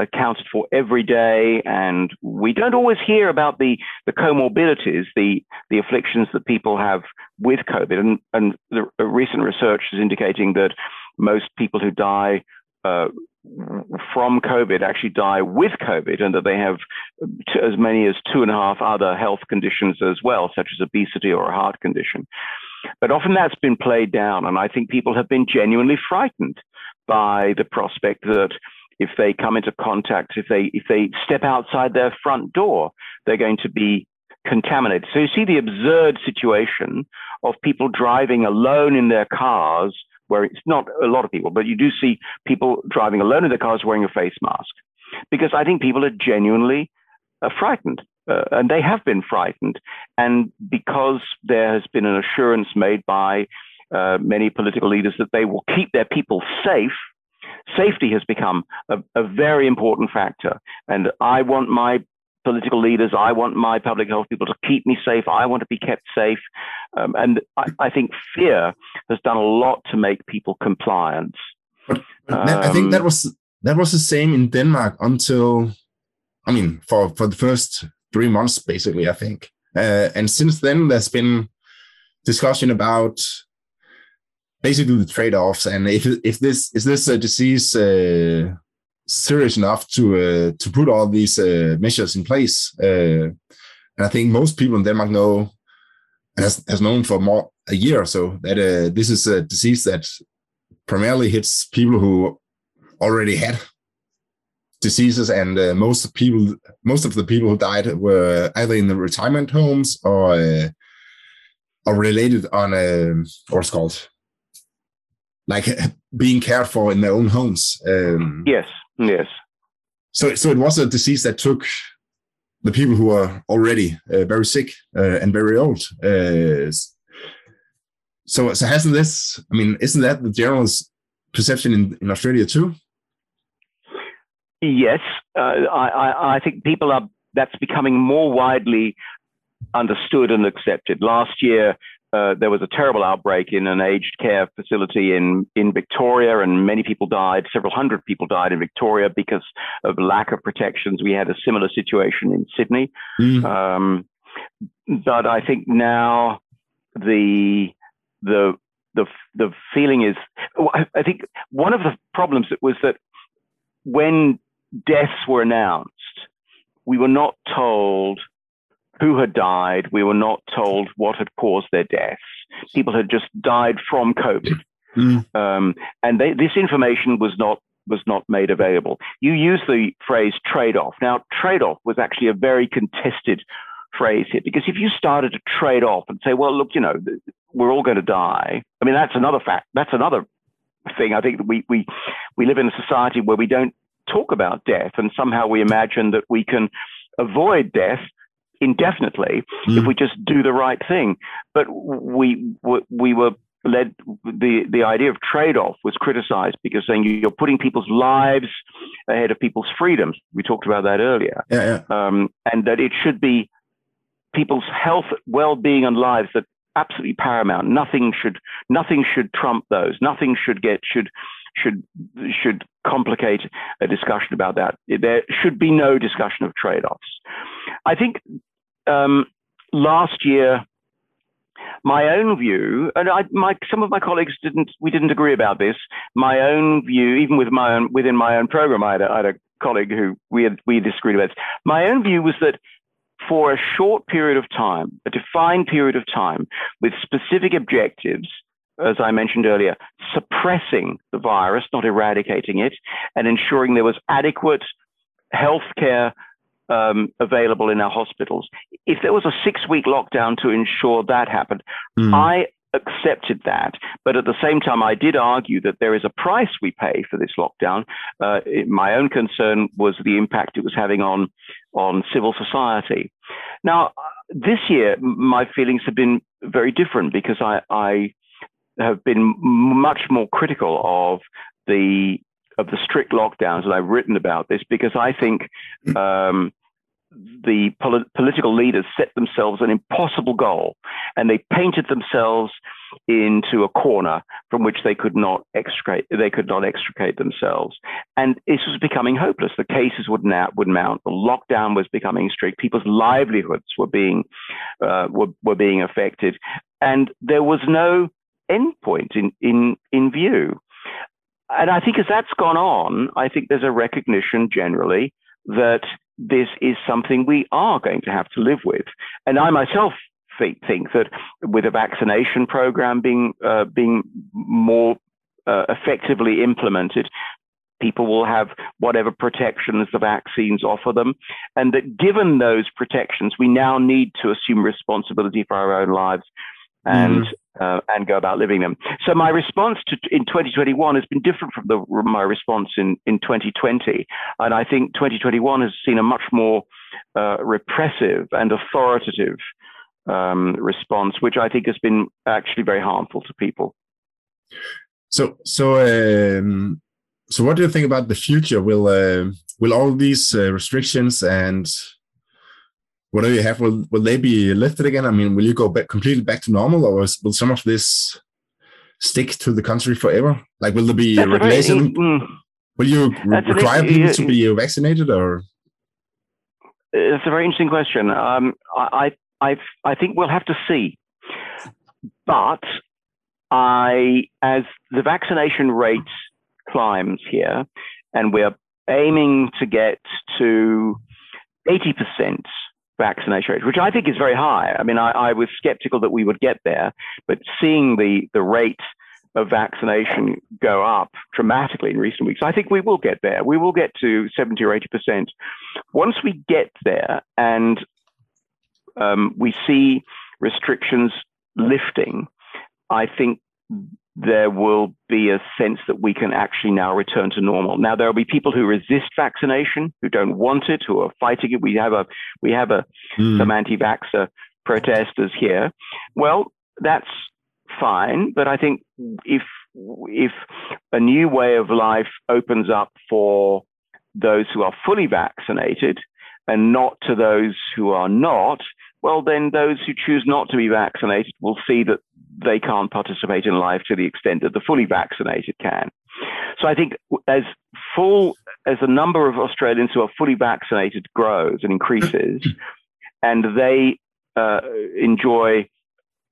accounted for every day, and we don't always hear about the, the comorbidities, the, the afflictions that people have with COVID. And, and the recent research is indicating that most people who die uh, from COVID actually die with COVID, and that they have as many as two and a half other health conditions as well, such as obesity or a heart condition. But often that's been played down, and I think people have been genuinely frightened by the prospect that if they come into contact, if they if they step outside their front door, they're going to be contaminated. So you see the absurd situation of people driving alone in their cars where it's not a lot of people, but you do see people driving alone in their cars wearing a face mask because I think people are genuinely uh, frightened. Uh, and they have been frightened. And because there has been an assurance made by uh, many political leaders that they will keep their people safe, safety has become a, a, very important factor. And I want my political leaders. I want my public health people to keep me safe. I want to be kept safe. Um, and I, I, think fear has done a lot to make people compliant. But, but um, I think that was that was the same in Denmark until, I mean, for for the first three months, basically. I think, uh, and since then there's been discussion about basically the trade-offs and if if this is this a disease. Uh, serious enough to uh, to put all these uh, measures in place. Uh, and I think most people in Denmark know has has known for more a year or so that uh, this is a disease that primarily hits people who already had diseases, and uh, most people, most of the people who died were either in the retirement homes or uh, or related on a what's called like being cared for in their own homes. Um, yes. Yes. So, so it was a disease that took the people who are already uh, very sick uh, and very old. Uh, so, so hasn't this? I mean, isn't that the general perception in, in Australia too? Yes, uh, I, I think people are. That's becoming more widely understood and accepted. Last year, uh, there was a terrible outbreak in an aged care facility in, in Victoria, and many people died. Several hundred people died in Victoria because of lack of protections. We had a similar situation in Sydney. Mm. Um, but I think now the the the the feeling is I think one of the problems was that when deaths were announced, we were not told who had died. We were not told what had caused their deaths. People had just died from COVID. Mm. Um, and they, this information was not was not made available. You use the phrase trade-off. Now, trade-off was actually a very contested phrase here because if you started to trade off and say, well, look, you know, we're all going to die. I mean, that's another fact. That's another thing. I think that we we we live in a society where we don't talk about death, and somehow we imagine that we can avoid death indefinitely mm. if we just do the right thing. But we we were led the the idea of trade off was criticized because saying you're putting people's lives ahead of people's freedoms. We talked about that earlier, yeah, yeah. Um, and that it should be people's health, well being, and lives that absolutely paramount. Nothing should nothing should trump those. Nothing should get should should should complicate a discussion about that. There should be no discussion of trade-offs. I think um, last year, my own view, and I, my, some of my colleagues didn't, we didn't agree about this. My own view, even with my own, within my own program, I had a, I had a colleague who we had, we disagreed about. This. My own view was that for a short period of time, a defined period of time, with specific objectives, as I mentioned earlier, suppressing the virus, not eradicating it, and ensuring there was adequate healthcare um, available in our hospitals. If there was a six week lockdown to ensure that happened, mm. I accepted that. But at the same time, I did argue that there is a price we pay for this lockdown. Uh, it, my own concern was the impact it was having on, on civil society. Now, this year, my feelings have been very different because I, I have been much more critical of the of the strict lockdowns, and I've written about this because I think um, the pol- political leaders set themselves an impossible goal and they painted themselves into a corner from which they could not extricate they could not extricate themselves. And this was becoming hopeless. The cases would, not, would mount. The lockdown was becoming strict. People's livelihoods were being uh, were, were being affected. And there was no endpoint in in in view. And i think as that's gone on i think there's a recognition generally that this is something we are going to have to live with. And I myself think that with a vaccination program being uh, being more uh, effectively implemented, people will have whatever protections the vaccines offer them, and that given those protections, we now need to assume responsibility for our own lives and mm uh, and go about living them. So my response to in 2021 has been different from the, my response in in 2020, and I think 2021 has seen a much more uh, repressive and authoritative um, response, which I think has been actually very harmful to people. So so. Um, so, what do you think about the future? Will uh, will all these uh, restrictions and whatever you have, will will they be lifted again? I mean, will you go back completely back to normal, or will some of this stick to the country forever? Like, will there be That's regulation? Very, mm, will you require people to be vaccinated, or? It's a very interesting question. Um, I, I, I think we'll have to see, but I, as the vaccination rate climbs here, and we're aiming to get to 80% vaccination rate, which I think is very high. I mean, I, I, was skeptical that we would get there, but seeing the, the rate of vaccination go up dramatically in recent weeks, I think we will get there. We will get to 70 or 80%. Once we get there and um, we see restrictions lifting, I think there will be a sense that we can actually now return to normal. Now there will be people who resist vaccination, who don't want it, who are fighting it. We have a we have a mm. some anti-vaxxer protesters here. Well, that's fine, but I think if if a new way of life opens up for those who are fully vaccinated and not to those who are not, well, then those who choose not to be vaccinated will see that they can't participate in life to the extent that the fully vaccinated can. So I think as full as the number of Australians who are fully vaccinated grows and increases, and they uh, enjoy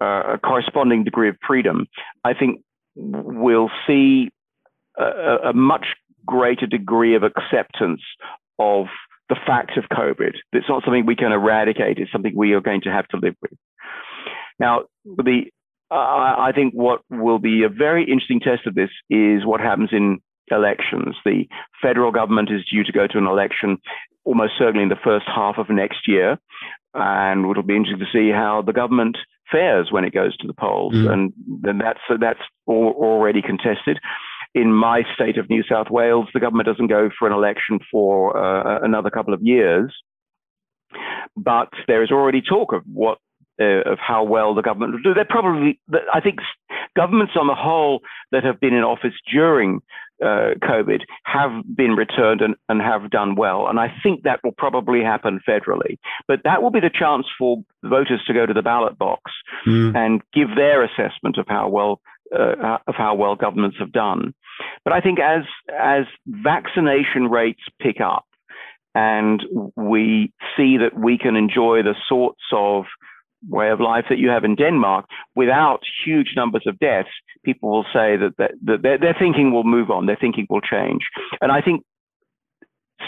uh, a corresponding degree of freedom, I think we'll see a, a much greater degree of acceptance of the fact of COVID. It's not something we can eradicate. It's something we are going to have to live with. Now, the uh, I think what will be a very interesting test of this is what happens in elections. The federal government is due to go to an election almost certainly in the first half of next year, and it'll be interesting to see how the government fares when it goes to the polls, mm. and then that's that's already contested. In my state of New South Wales, the government doesn't go for an election for uh, another couple of years, but there is already talk of what uh, of how well the government will do. They're probably, I think, governments on the whole that have been in office during uh, COVID have been returned and, and have done well. And I think that will probably happen federally. But that will be the chance for voters to go to the ballot box mm. and give their assessment of how well uh, of how well governments have done. But I think as as vaccination rates pick up and we see that we can enjoy the sorts of way of life that you have in Denmark without huge numbers of deaths, people will say that, that, that their, their thinking will move on, their thinking will change. And I think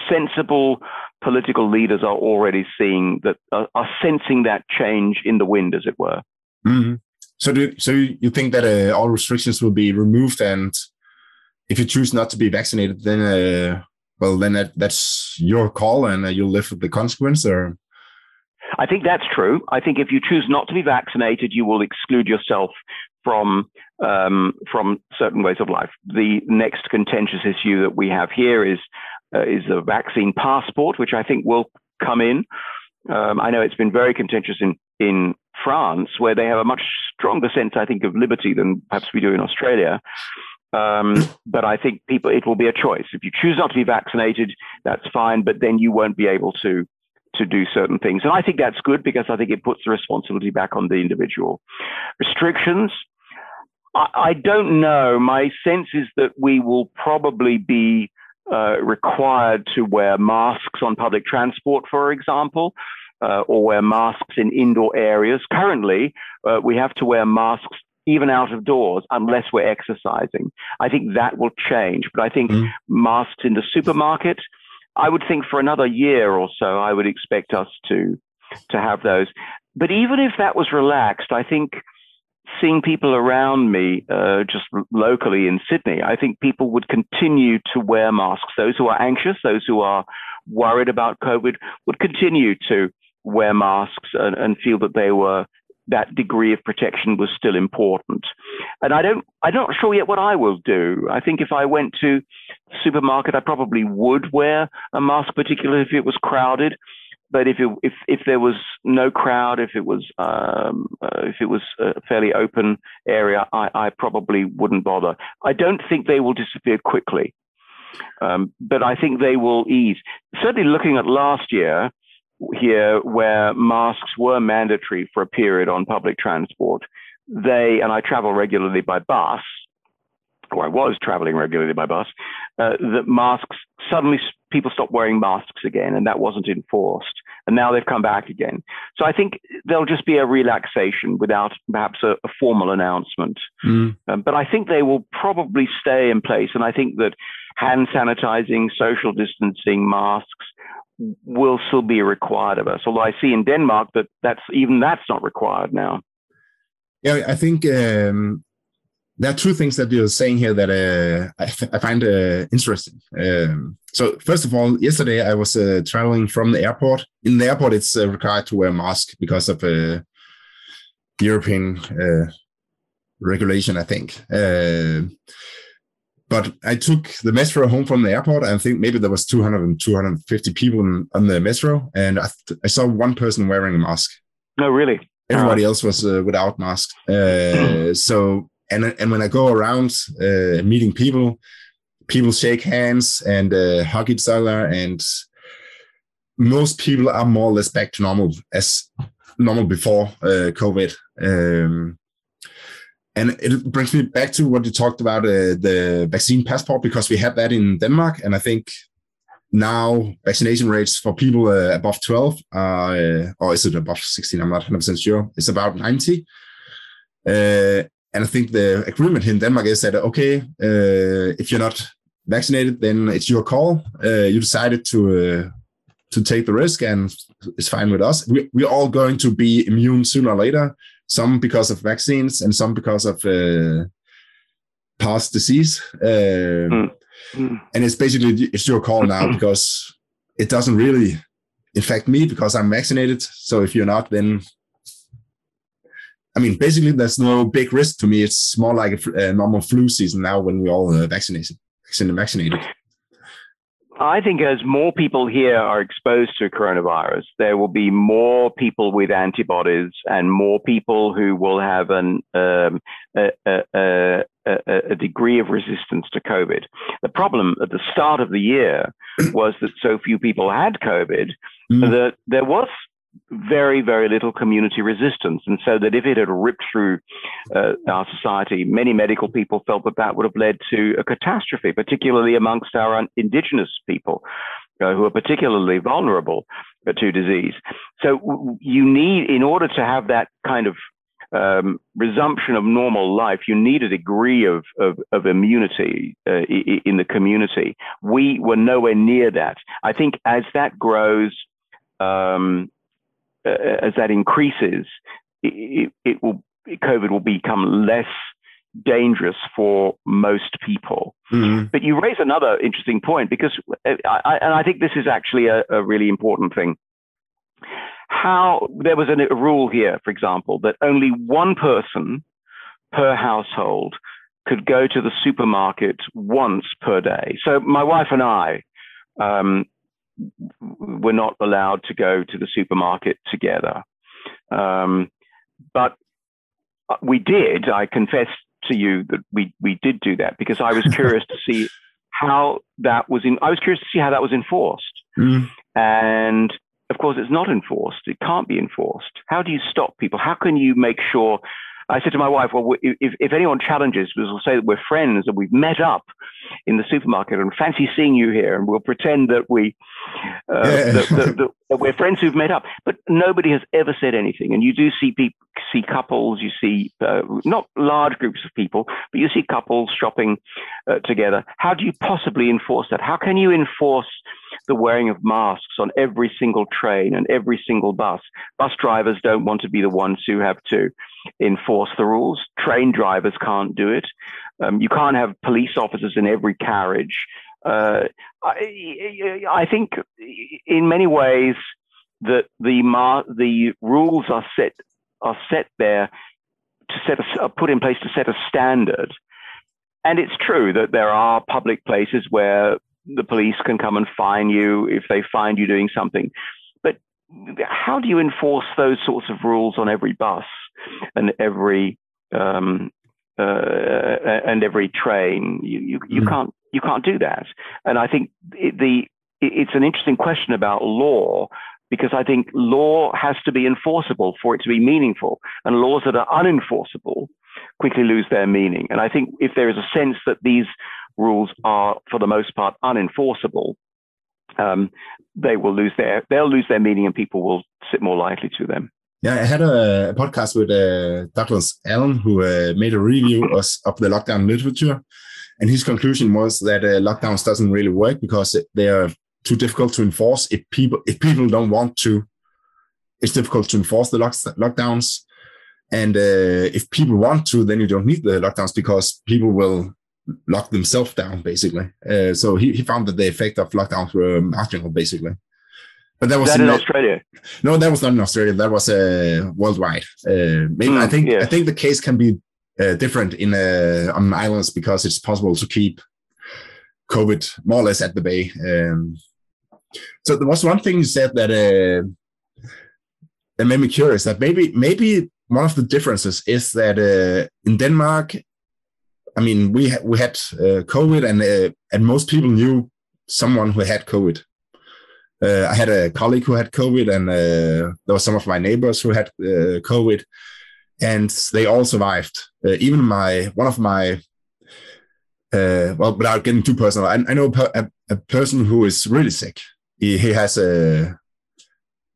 sensible political leaders are already seeing that, uh, are sensing that change in the wind, as it were. Mm-hmm. So, do so you think that uh, all restrictions will be removed, and if you choose not to be vaccinated, then uh, well, then that, that's your call, and uh, you'll live with the consequence, or I think that's true. I think if you choose not to be vaccinated, you will exclude yourself from um, from certain ways of life. The next contentious issue that we have here is uh, is the vaccine passport, which I think will come in. Um, I know it's been very contentious in in France, where they have a much stronger sense, I think, of liberty than perhaps we do in Australia. Um, but I think people, it will be a choice. If you choose not to be vaccinated, that's fine, but then you won't be able to to do certain things. And I think that's good because I think it puts the responsibility back on the individual. Restrictions, I, I don't know. My sense is that we will probably be uh, required to wear masks on public transport, for example. Uh, or wear masks in indoor areas. Currently, uh, we have to wear masks even out of doors unless we're exercising. I think that will change, but I think mm. masks in the supermarket, I would think for another year or so, I would expect us to to have those. But even if that was relaxed, I think seeing people around me, uh, just locally in Sydney, I think people would continue to wear masks. Those who are anxious, those who are worried about COVID, would continue to wear masks and, and feel that they were that degree of protection was still important. And I don't, I'm not sure yet what I will do. I think if I went to supermarket, I probably would wear a mask, particularly if it was crowded. But if it, if if there was no crowd, if it was um, uh, if it was a fairly open area, I, I probably wouldn't bother. I don't think they will disappear quickly, um, but I think they will ease. Certainly, looking at last year, here where masks were mandatory for a period on public transport, they, and I travel regularly by bus, or I was traveling regularly by bus, uh, that masks suddenly people stopped wearing masks again, and that wasn't enforced. And now they've come back again. So I think there'll just be a relaxation without perhaps a, a formal announcement. Mm. Um, but I think they will probably stay in place. And I think that hand sanitizing, social distancing, masks, will still be required of us. Although I see in Denmark that that's even that's not required now. Yeah, I think um, there are two things that you're saying here that uh, I, I find uh, interesting. Um, so first of all, yesterday I was uh, traveling from the airport. In the airport, it's uh, required to wear a mask because of uh, European uh, regulation, I think. But I took the metro home from the airport. And I think maybe there was 200 and 250 people in, on the metro, and I, th- I saw one person wearing a mask. No, really. Everybody else was uh, without mask. Uh, so and and when I go around uh, meeting people, people shake hands and uh, hug each other, and most people are more or less back to normal as normal before uh, COVID. Um, and it brings me back to what you talked about uh, the vaccine passport because we have that in Denmark, and I think now vaccination rates for people uh, above 12 uh, or is it above 16? I'm not 100% sure. It's about 90. Uh, and I think the agreement in Denmark is that, okay, uh, if you're not vaccinated, then it's your call. Uh, you decided to to take the risk, and it's fine with us. We, we're all going to be immune sooner or later. Some because of vaccines, and some because of uh, past disease. Um, Mm. Mm. And it's basically it's your call now because it doesn't really infect me because I'm vaccinated. So if you're not, then I mean, basically, there's no big risk to me. It's more like a, a normal flu season now when we're all uh, vaccinated. Vaccinated. I think as more people here are exposed to coronavirus, there will be more people with antibodies and more people who will have an, um, a, a, a, a, degree of resistance to COVID. The problem at the start of the year was that so few people had COVID Mm. that there was very, very little community resistance. And so that if it had ripped through uh, our society, many medical people felt that that would have led to a catastrophe, particularly amongst our indigenous people. Uh, who are particularly vulnerable uh, to disease. So you need, in order to have that kind of um, resumption of normal life, you need a degree of, of, of immunity uh, in the community. We were nowhere near that. I think as that grows, um, uh, as that increases, it, it, will COVID will become less dangerous for most people. Mhm. But you raise another interesting point because, uh, I, I, and I think this is actually a, a really important thing. How there was a, a rule here, for example, that only one person per household could go to the supermarket once per day. So my wife and I um, were not allowed to go to the supermarket together. Um, but we did, I confess to you that we, we did do that because I was curious to see how that was in, I was curious to see how that was enforced. Mm. And of course, it's not enforced. It can't be enforced. How do you stop people? How can you make sure? I said to my wife, well, if, if anyone challenges, we'll say that we're friends and we've met up in the supermarket and fancy seeing you here, and we'll pretend that we uh, Yeah. that, that, that, that we're friends who've met up. But nobody has ever said anything. And you do see people, see couples, you see uh, not large groups of people, but you see couples shopping uh, together. How do you possibly enforce that? How can you enforce the wearing of masks on every single train and every single bus? Bus drivers don't want to be the ones who have to enforce the rules. Train drivers can't do it. Um, you can't have police officers in every carriage. Uh, I, I think in many ways that the mar- the rules are set are set there to set a, are put in place to set a standard. And it's true that there are public places where the police can come and fine you if they find you doing something. But how do you enforce those sorts of rules on every bus and every um, uh, and every train? You you, you Mhm. can't you can't do that. And I think it, the it's an interesting question about law because I think law has to be enforceable for it to be meaningful, and laws that are unenforceable quickly lose their meaning. And I think if there is a sense that these rules are, for the most part, unenforceable, um, they will lose their they'll lose their meaning, and people will sit more likely to them. Yeah, I had a, a podcast with uh, Douglas Allen who uh, made a review of, of the lockdown literature, and his conclusion was that uh, lockdowns doesn't really work because they are too difficult to enforce. If people if people don't want to, it's difficult to enforce the lock, lockdowns. And uh, if people want to, then you don't need the lockdowns because people will lock themselves down, basically. Uh, so he, he found that the effect of lockdowns were marginal, basically. But that was that in not- Australia? no, that was not in Australia. That was uh, worldwide. Uh, maybe I Mm, think yes. I think the case can be uh, different in uh, on islands because it's possible to keep COVID more or less at the bay. Um, so there was one thing you said that uh, that made me curious. That maybe maybe one of the differences is that uh, in Denmark, I mean, we ha- we had uh, COVID, and uh, and most people knew someone who had COVID. I had a colleague who had COVID, and there were some of my neighbors who had COVID, and they all survived. Uh, even my one of my uh, well, without getting too personal, I, I know a, a, person who is really sick. He, he has a,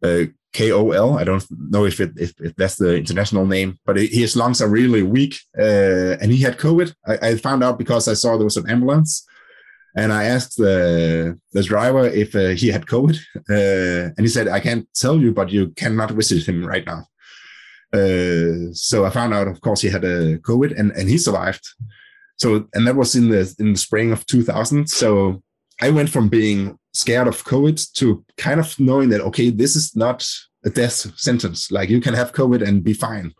a KOL. I don't know if it if, if that's the international name, but he- his lungs are really weak, uh, and he had COVID. I, I found out because I saw there was an ambulance, And I asked the the driver if uh, he had COVID, uh, and he said, "I can't tell you, but you cannot visit him right now." Uh, so I found out, of course, he had a COVID, and and he survived. So and that was in the in the spring of 2000. So I went from being scared of COVID to kind of knowing that okay, this is not a death sentence. Like you can have COVID and be fine.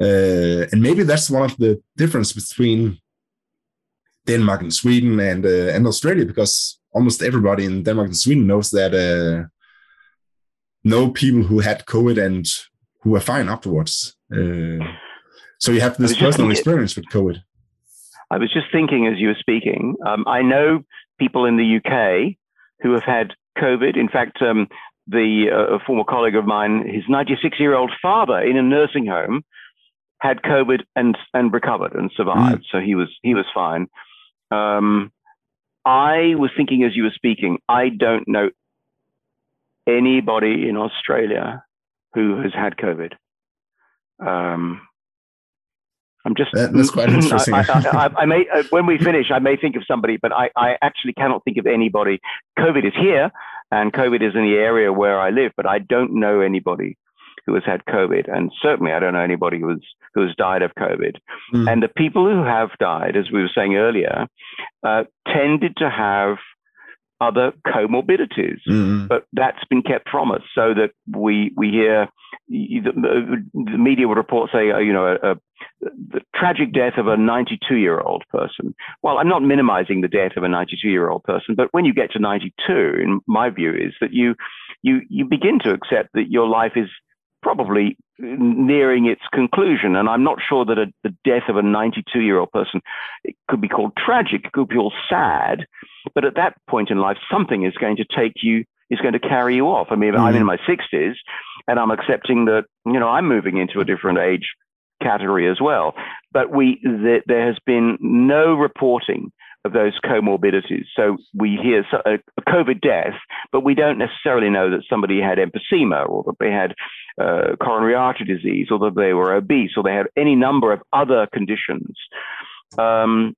Uh, and maybe that's one of the difference between Denmark and Sweden and uh, and Australia, because almost everybody in Denmark and Sweden knows that uh, know people who had COVID and who were fine afterwards. Uh, so you have this personal experience with COVID. I was just thinking as you were speaking. Um, I know people in the UK who have had COVID. In fact, um, the uh, a former colleague of mine, his 96 year old father in a nursing home had COVID and and recovered and survived. Mm. So he was he was fine. Um, I was thinking as you were speaking, I don't know anybody in Australia who has had COVID. Um, I'm just. That, that's quite interesting. I, I, I, I, may, uh, when we finish, I may think of somebody, but I, I actually cannot think of anybody. COVID is here, and COVID is in the area where I live, but I don't know anybody who has had COVID, and certainly I don't know anybody who has who has died of COVID. Mm. And the people who have died, as we were saying earlier, uh, tended to have other comorbidities, mm-hmm. but that's been kept from us so that we we hear the, the media would report say uh, you know a, a, the tragic death of a 92 year old person. Well, I'm not minimizing the death of a 92 year old person, but when you get to 92, in my view, is that you you you begin to accept that your life is probably nearing its conclusion. And I'm not sure that a, the death of a 92 year old person it could be called tragic, it could be called sad. But at that point in life, something is going to take you, is going to carry you off. I mean, mm-hmm. I'm in my 60s and I'm accepting that, you know, I'm moving into a different age category as well. But we, th- there has been no reporting of those comorbidities. So we hear a, COVID death, but we don't necessarily know that somebody had emphysema or that they had uh, coronary artery disease or that they were obese or they had any number of other conditions. Um,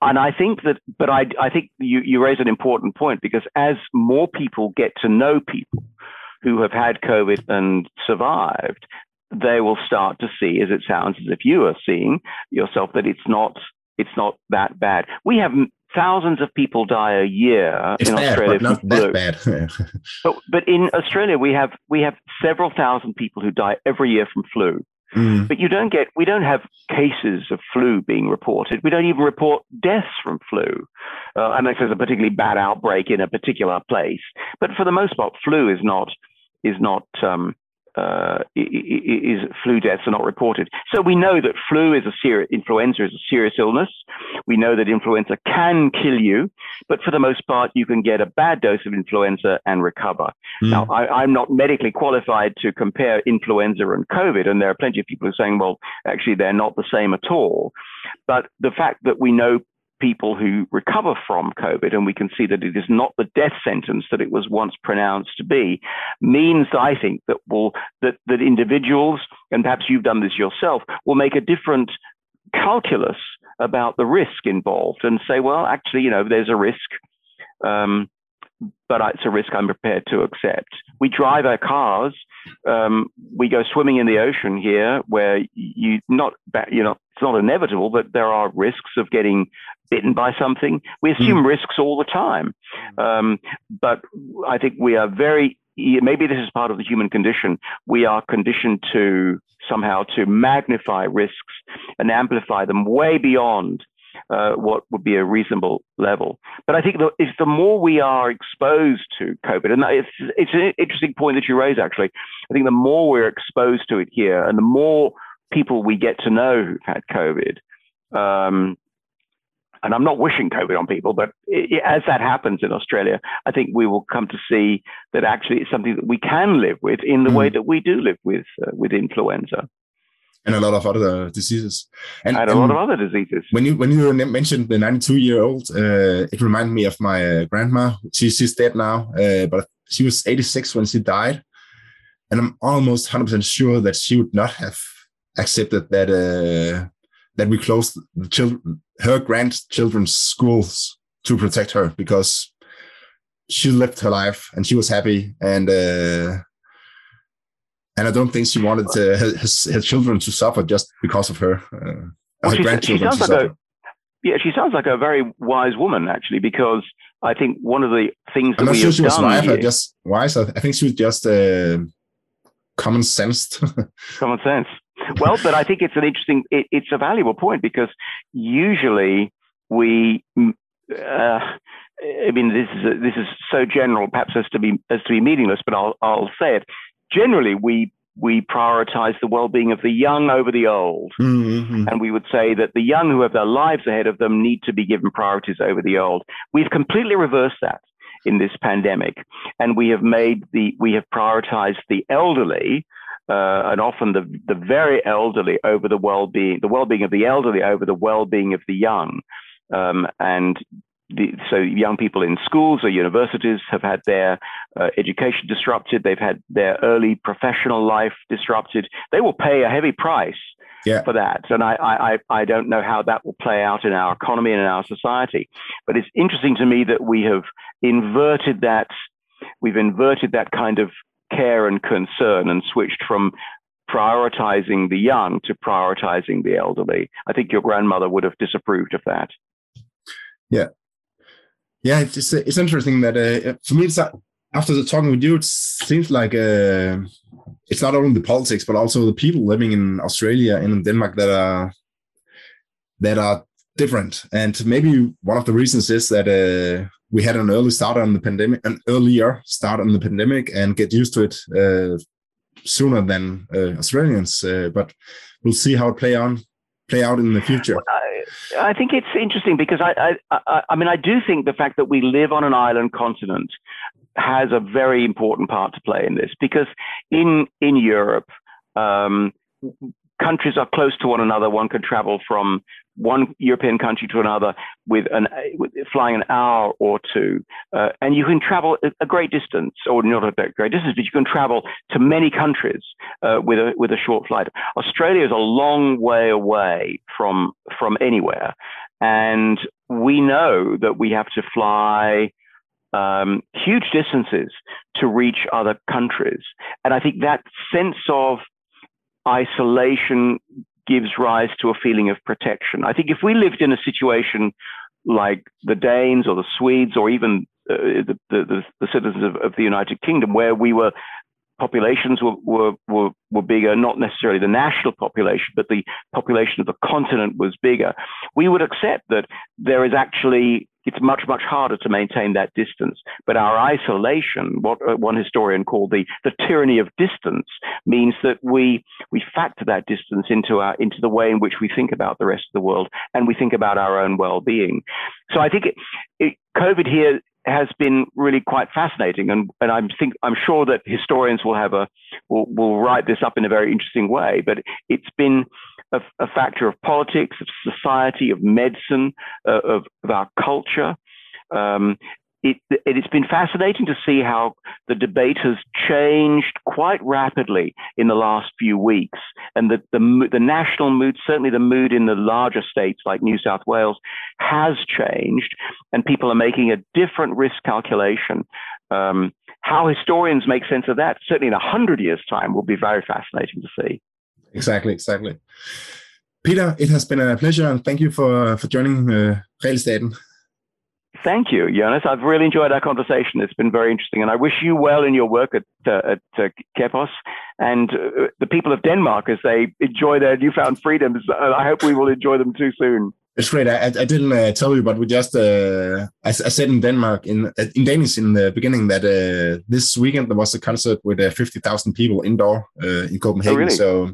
and I think that, but I, I think you, you raise an important point because as more people get to know people who have had COVID and survived, they will start to see, as it sounds as if you are seeing yourself, that it's not it's not that bad. We have thousands of people die a year it's in bad, Australia. But not that bad. but, but in Australia, we have we have several thousand people who die every year from flu. Mm. But you don't get, we don't have cases of flu being reported. We don't even report deaths from flu, uh, unless there's a particularly bad outbreak in a particular place. But for the most part, flu is not is not um, uh, is flu deaths are not reported. So we know that flu is a serious, influenza is a serious illness. We know that influenza can kill you, but for the most part, you can get a bad dose of influenza and recover. Mm. Now, I, am not medically qualified to compare influenza and COVID, and there are plenty of people who are saying, well, actually, they're not the same at all. But the fact that we know people who recover from COVID, and we can see that it is not the death sentence that it was once pronounced to be, means I think that will that that individuals, and perhaps you've done this yourself, will make a different calculus about the risk involved and say, well, actually, you know, there's a risk. Um, but it's a risk I'm prepared to accept. We drive our cars. Um, we go swimming in the ocean here, where you not you know it's not inevitable, but there are risks of getting bitten by something. We assume mm. risks all the time. Um, but I think we are very, maybe this is part of the human condition. We are conditioned to somehow to magnify risks and amplify them way beyond uh, what would be a reasonable level. But I think the, if the more we are exposed to COVID, and it's, it's an interesting point that you raise, actually. I think the more we're exposed to it here and the more people we get to know who've had COVID, um, and I'm not wishing COVID on people, but it, as that happens in Australia, I think we will come to see that actually it's something that we can live with in the mm. way that we do live with uh, with influenza. And a lot of other diseases, and, and a and lot of other diseases. When you when you mentioned the 92 year old, uh, it reminded me of my uh, grandma. She, she's dead now, uh, but she was 86 when she died, and I'm almost 100 percent sure that she would not have accepted that uh, that we closed the children, her grandchildren's schools to protect her because she lived her life and she was happy and uh, and I don't think she wanted to, children to suffer just because of her. Uh, well, her she, grandchildren she sounds like a, yeah, she sounds like a very wise woman actually because I think one of the things that I'm not we sure she was wise. I just wise. I think she was just uh, common sense. common sense. Well, but I think it's an interesting. It, it's a valuable point because usually we. Uh, I mean, this is this is so general, perhaps as to be as to be meaningless, but I'll I'll say it. Generally, we we prioritize the well-being of the young over the old, mm-hmm. and we would say that the young who have their lives ahead of them need to be given priorities over the old. We've completely reversed that in this pandemic, and we have made the we have prioritized the elderly. Uh, and often the, the very elderly over the well-being, the well-being of the elderly over the well-being of the young. Um, and the, so young people in schools or universities have had their uh, education disrupted. They've had their early professional life disrupted. They will pay a heavy price yeah. for that. And I, I, I don't know how that will play out in our economy and in our society. But it's interesting to me that we have inverted that. We've inverted that kind of care and concern and switched from prioritizing the young to prioritizing the elderly. I think your grandmother would have disapproved of that. Yeah, yeah, it's it's interesting that uh, for me, it's after the talking with you, it seems like uh, it's not only the politics, but also the people living in Australia and in Denmark that are that are different. And maybe one of the reasons is that uh, we had an early start on the pandemic, an earlier start on the pandemic, and get used to it uh, sooner than uh, Australians. Uh, but we'll see how it play on play out in the future. Well, I think it's interesting because I, I, I, I mean, I do think the fact that we live on an island continent has a very important part to play in this because in in Europe, um, countries are close to one another. One can travel from one European country to another with an with flying an hour or two, uh, and you can travel a great distance, or not a great distance, but you can travel to many countries uh, with a with a short flight. Australia is a long way away from from anywhere, and we know that we have to fly. Um, huge distances to reach other countries. And I think that sense of isolation gives rise to a feeling of protection. I think if we lived in a situation like the Danes or the Swedes or even uh, the, the, the, citizens of, of, the United Kingdom, where we were populations were, were, were, were bigger, not necessarily the national population, but the population of the continent was bigger, we would accept that there is actually it's much, much harder to maintain that distance. But our isolation, what uh, one historian called the, the tyranny of distance, means that we, we factor that distance into, our, into the way in which we think about the rest of the world and we think about our own well being. So I think it, it, COVID here has been really quite fascinating, and, and I'm think I'm sure that historians will have a will, will write this up in a very interesting way. But it's been a, a factor of politics, of society, of medicine, uh, of, of our culture. Um, it, has been fascinating to see how the debate has changed quite rapidly in the last few weeks. And the, the, the, national mood, certainly the mood in the larger states like New South Wales, has changed. And people are making a different risk calculation. Um, how historians make sense of that, certainly in a hundred years' time, will be very fascinating to see. Exactly, exactly. Peter, it has been a pleasure, and thank you for for joining uh, Regelstaten. Thank you, Jonas. I've really enjoyed our conversation. It's been very interesting, and I wish you well in your work at uh, at uh, Kepos and uh, the people of Denmark as they enjoy their newfound freedoms. Uh, I hope we will enjoy them too soon. It's great. I, I didn't uh, tell you, but we just uh, I, I, said in Denmark in uh, in Danish in the beginning that uh, this weekend there was a concert with uh, fifty thousand people indoor uh, in Copenhagen. Oh, really? So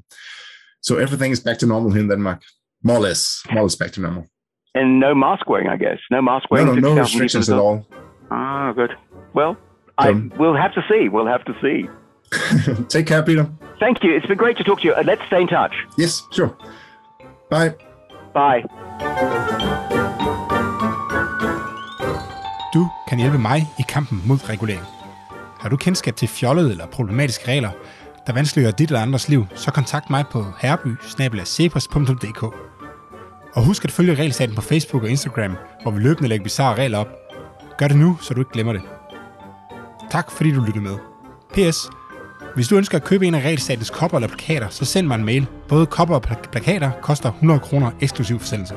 so everything is back to normal here in Denmark, more or less, more or less back to normal. And no mask wearing, I guess. No mask wearing. No, no, no restrictions at all. Ah, good. Well, I we'll have to see. We'll have to see. Take care, Peter. Thank you. It's been great to talk to you. Let's stay in touch. Yes, sure. Bye. Bye. Du kan hjælpe mig i kampen mod regulering. Har du kendskab til fjollede eller problematiske regler, der vanskeliggør dit eller andres liv, så kontakt mig på herby Og husk at følge regelsaten på Facebook og Instagram, hvor vi løbende lægger bizarre regler op. Gør det nu, så du ikke glemmer det. Tak fordi du lyttede med. P.S. Hvis du ønsker at købe en af Regelstatens kopper eller plakater, så send mig en mail. Både kopper og plakater koster 100 kroner eksklusiv forsendelse.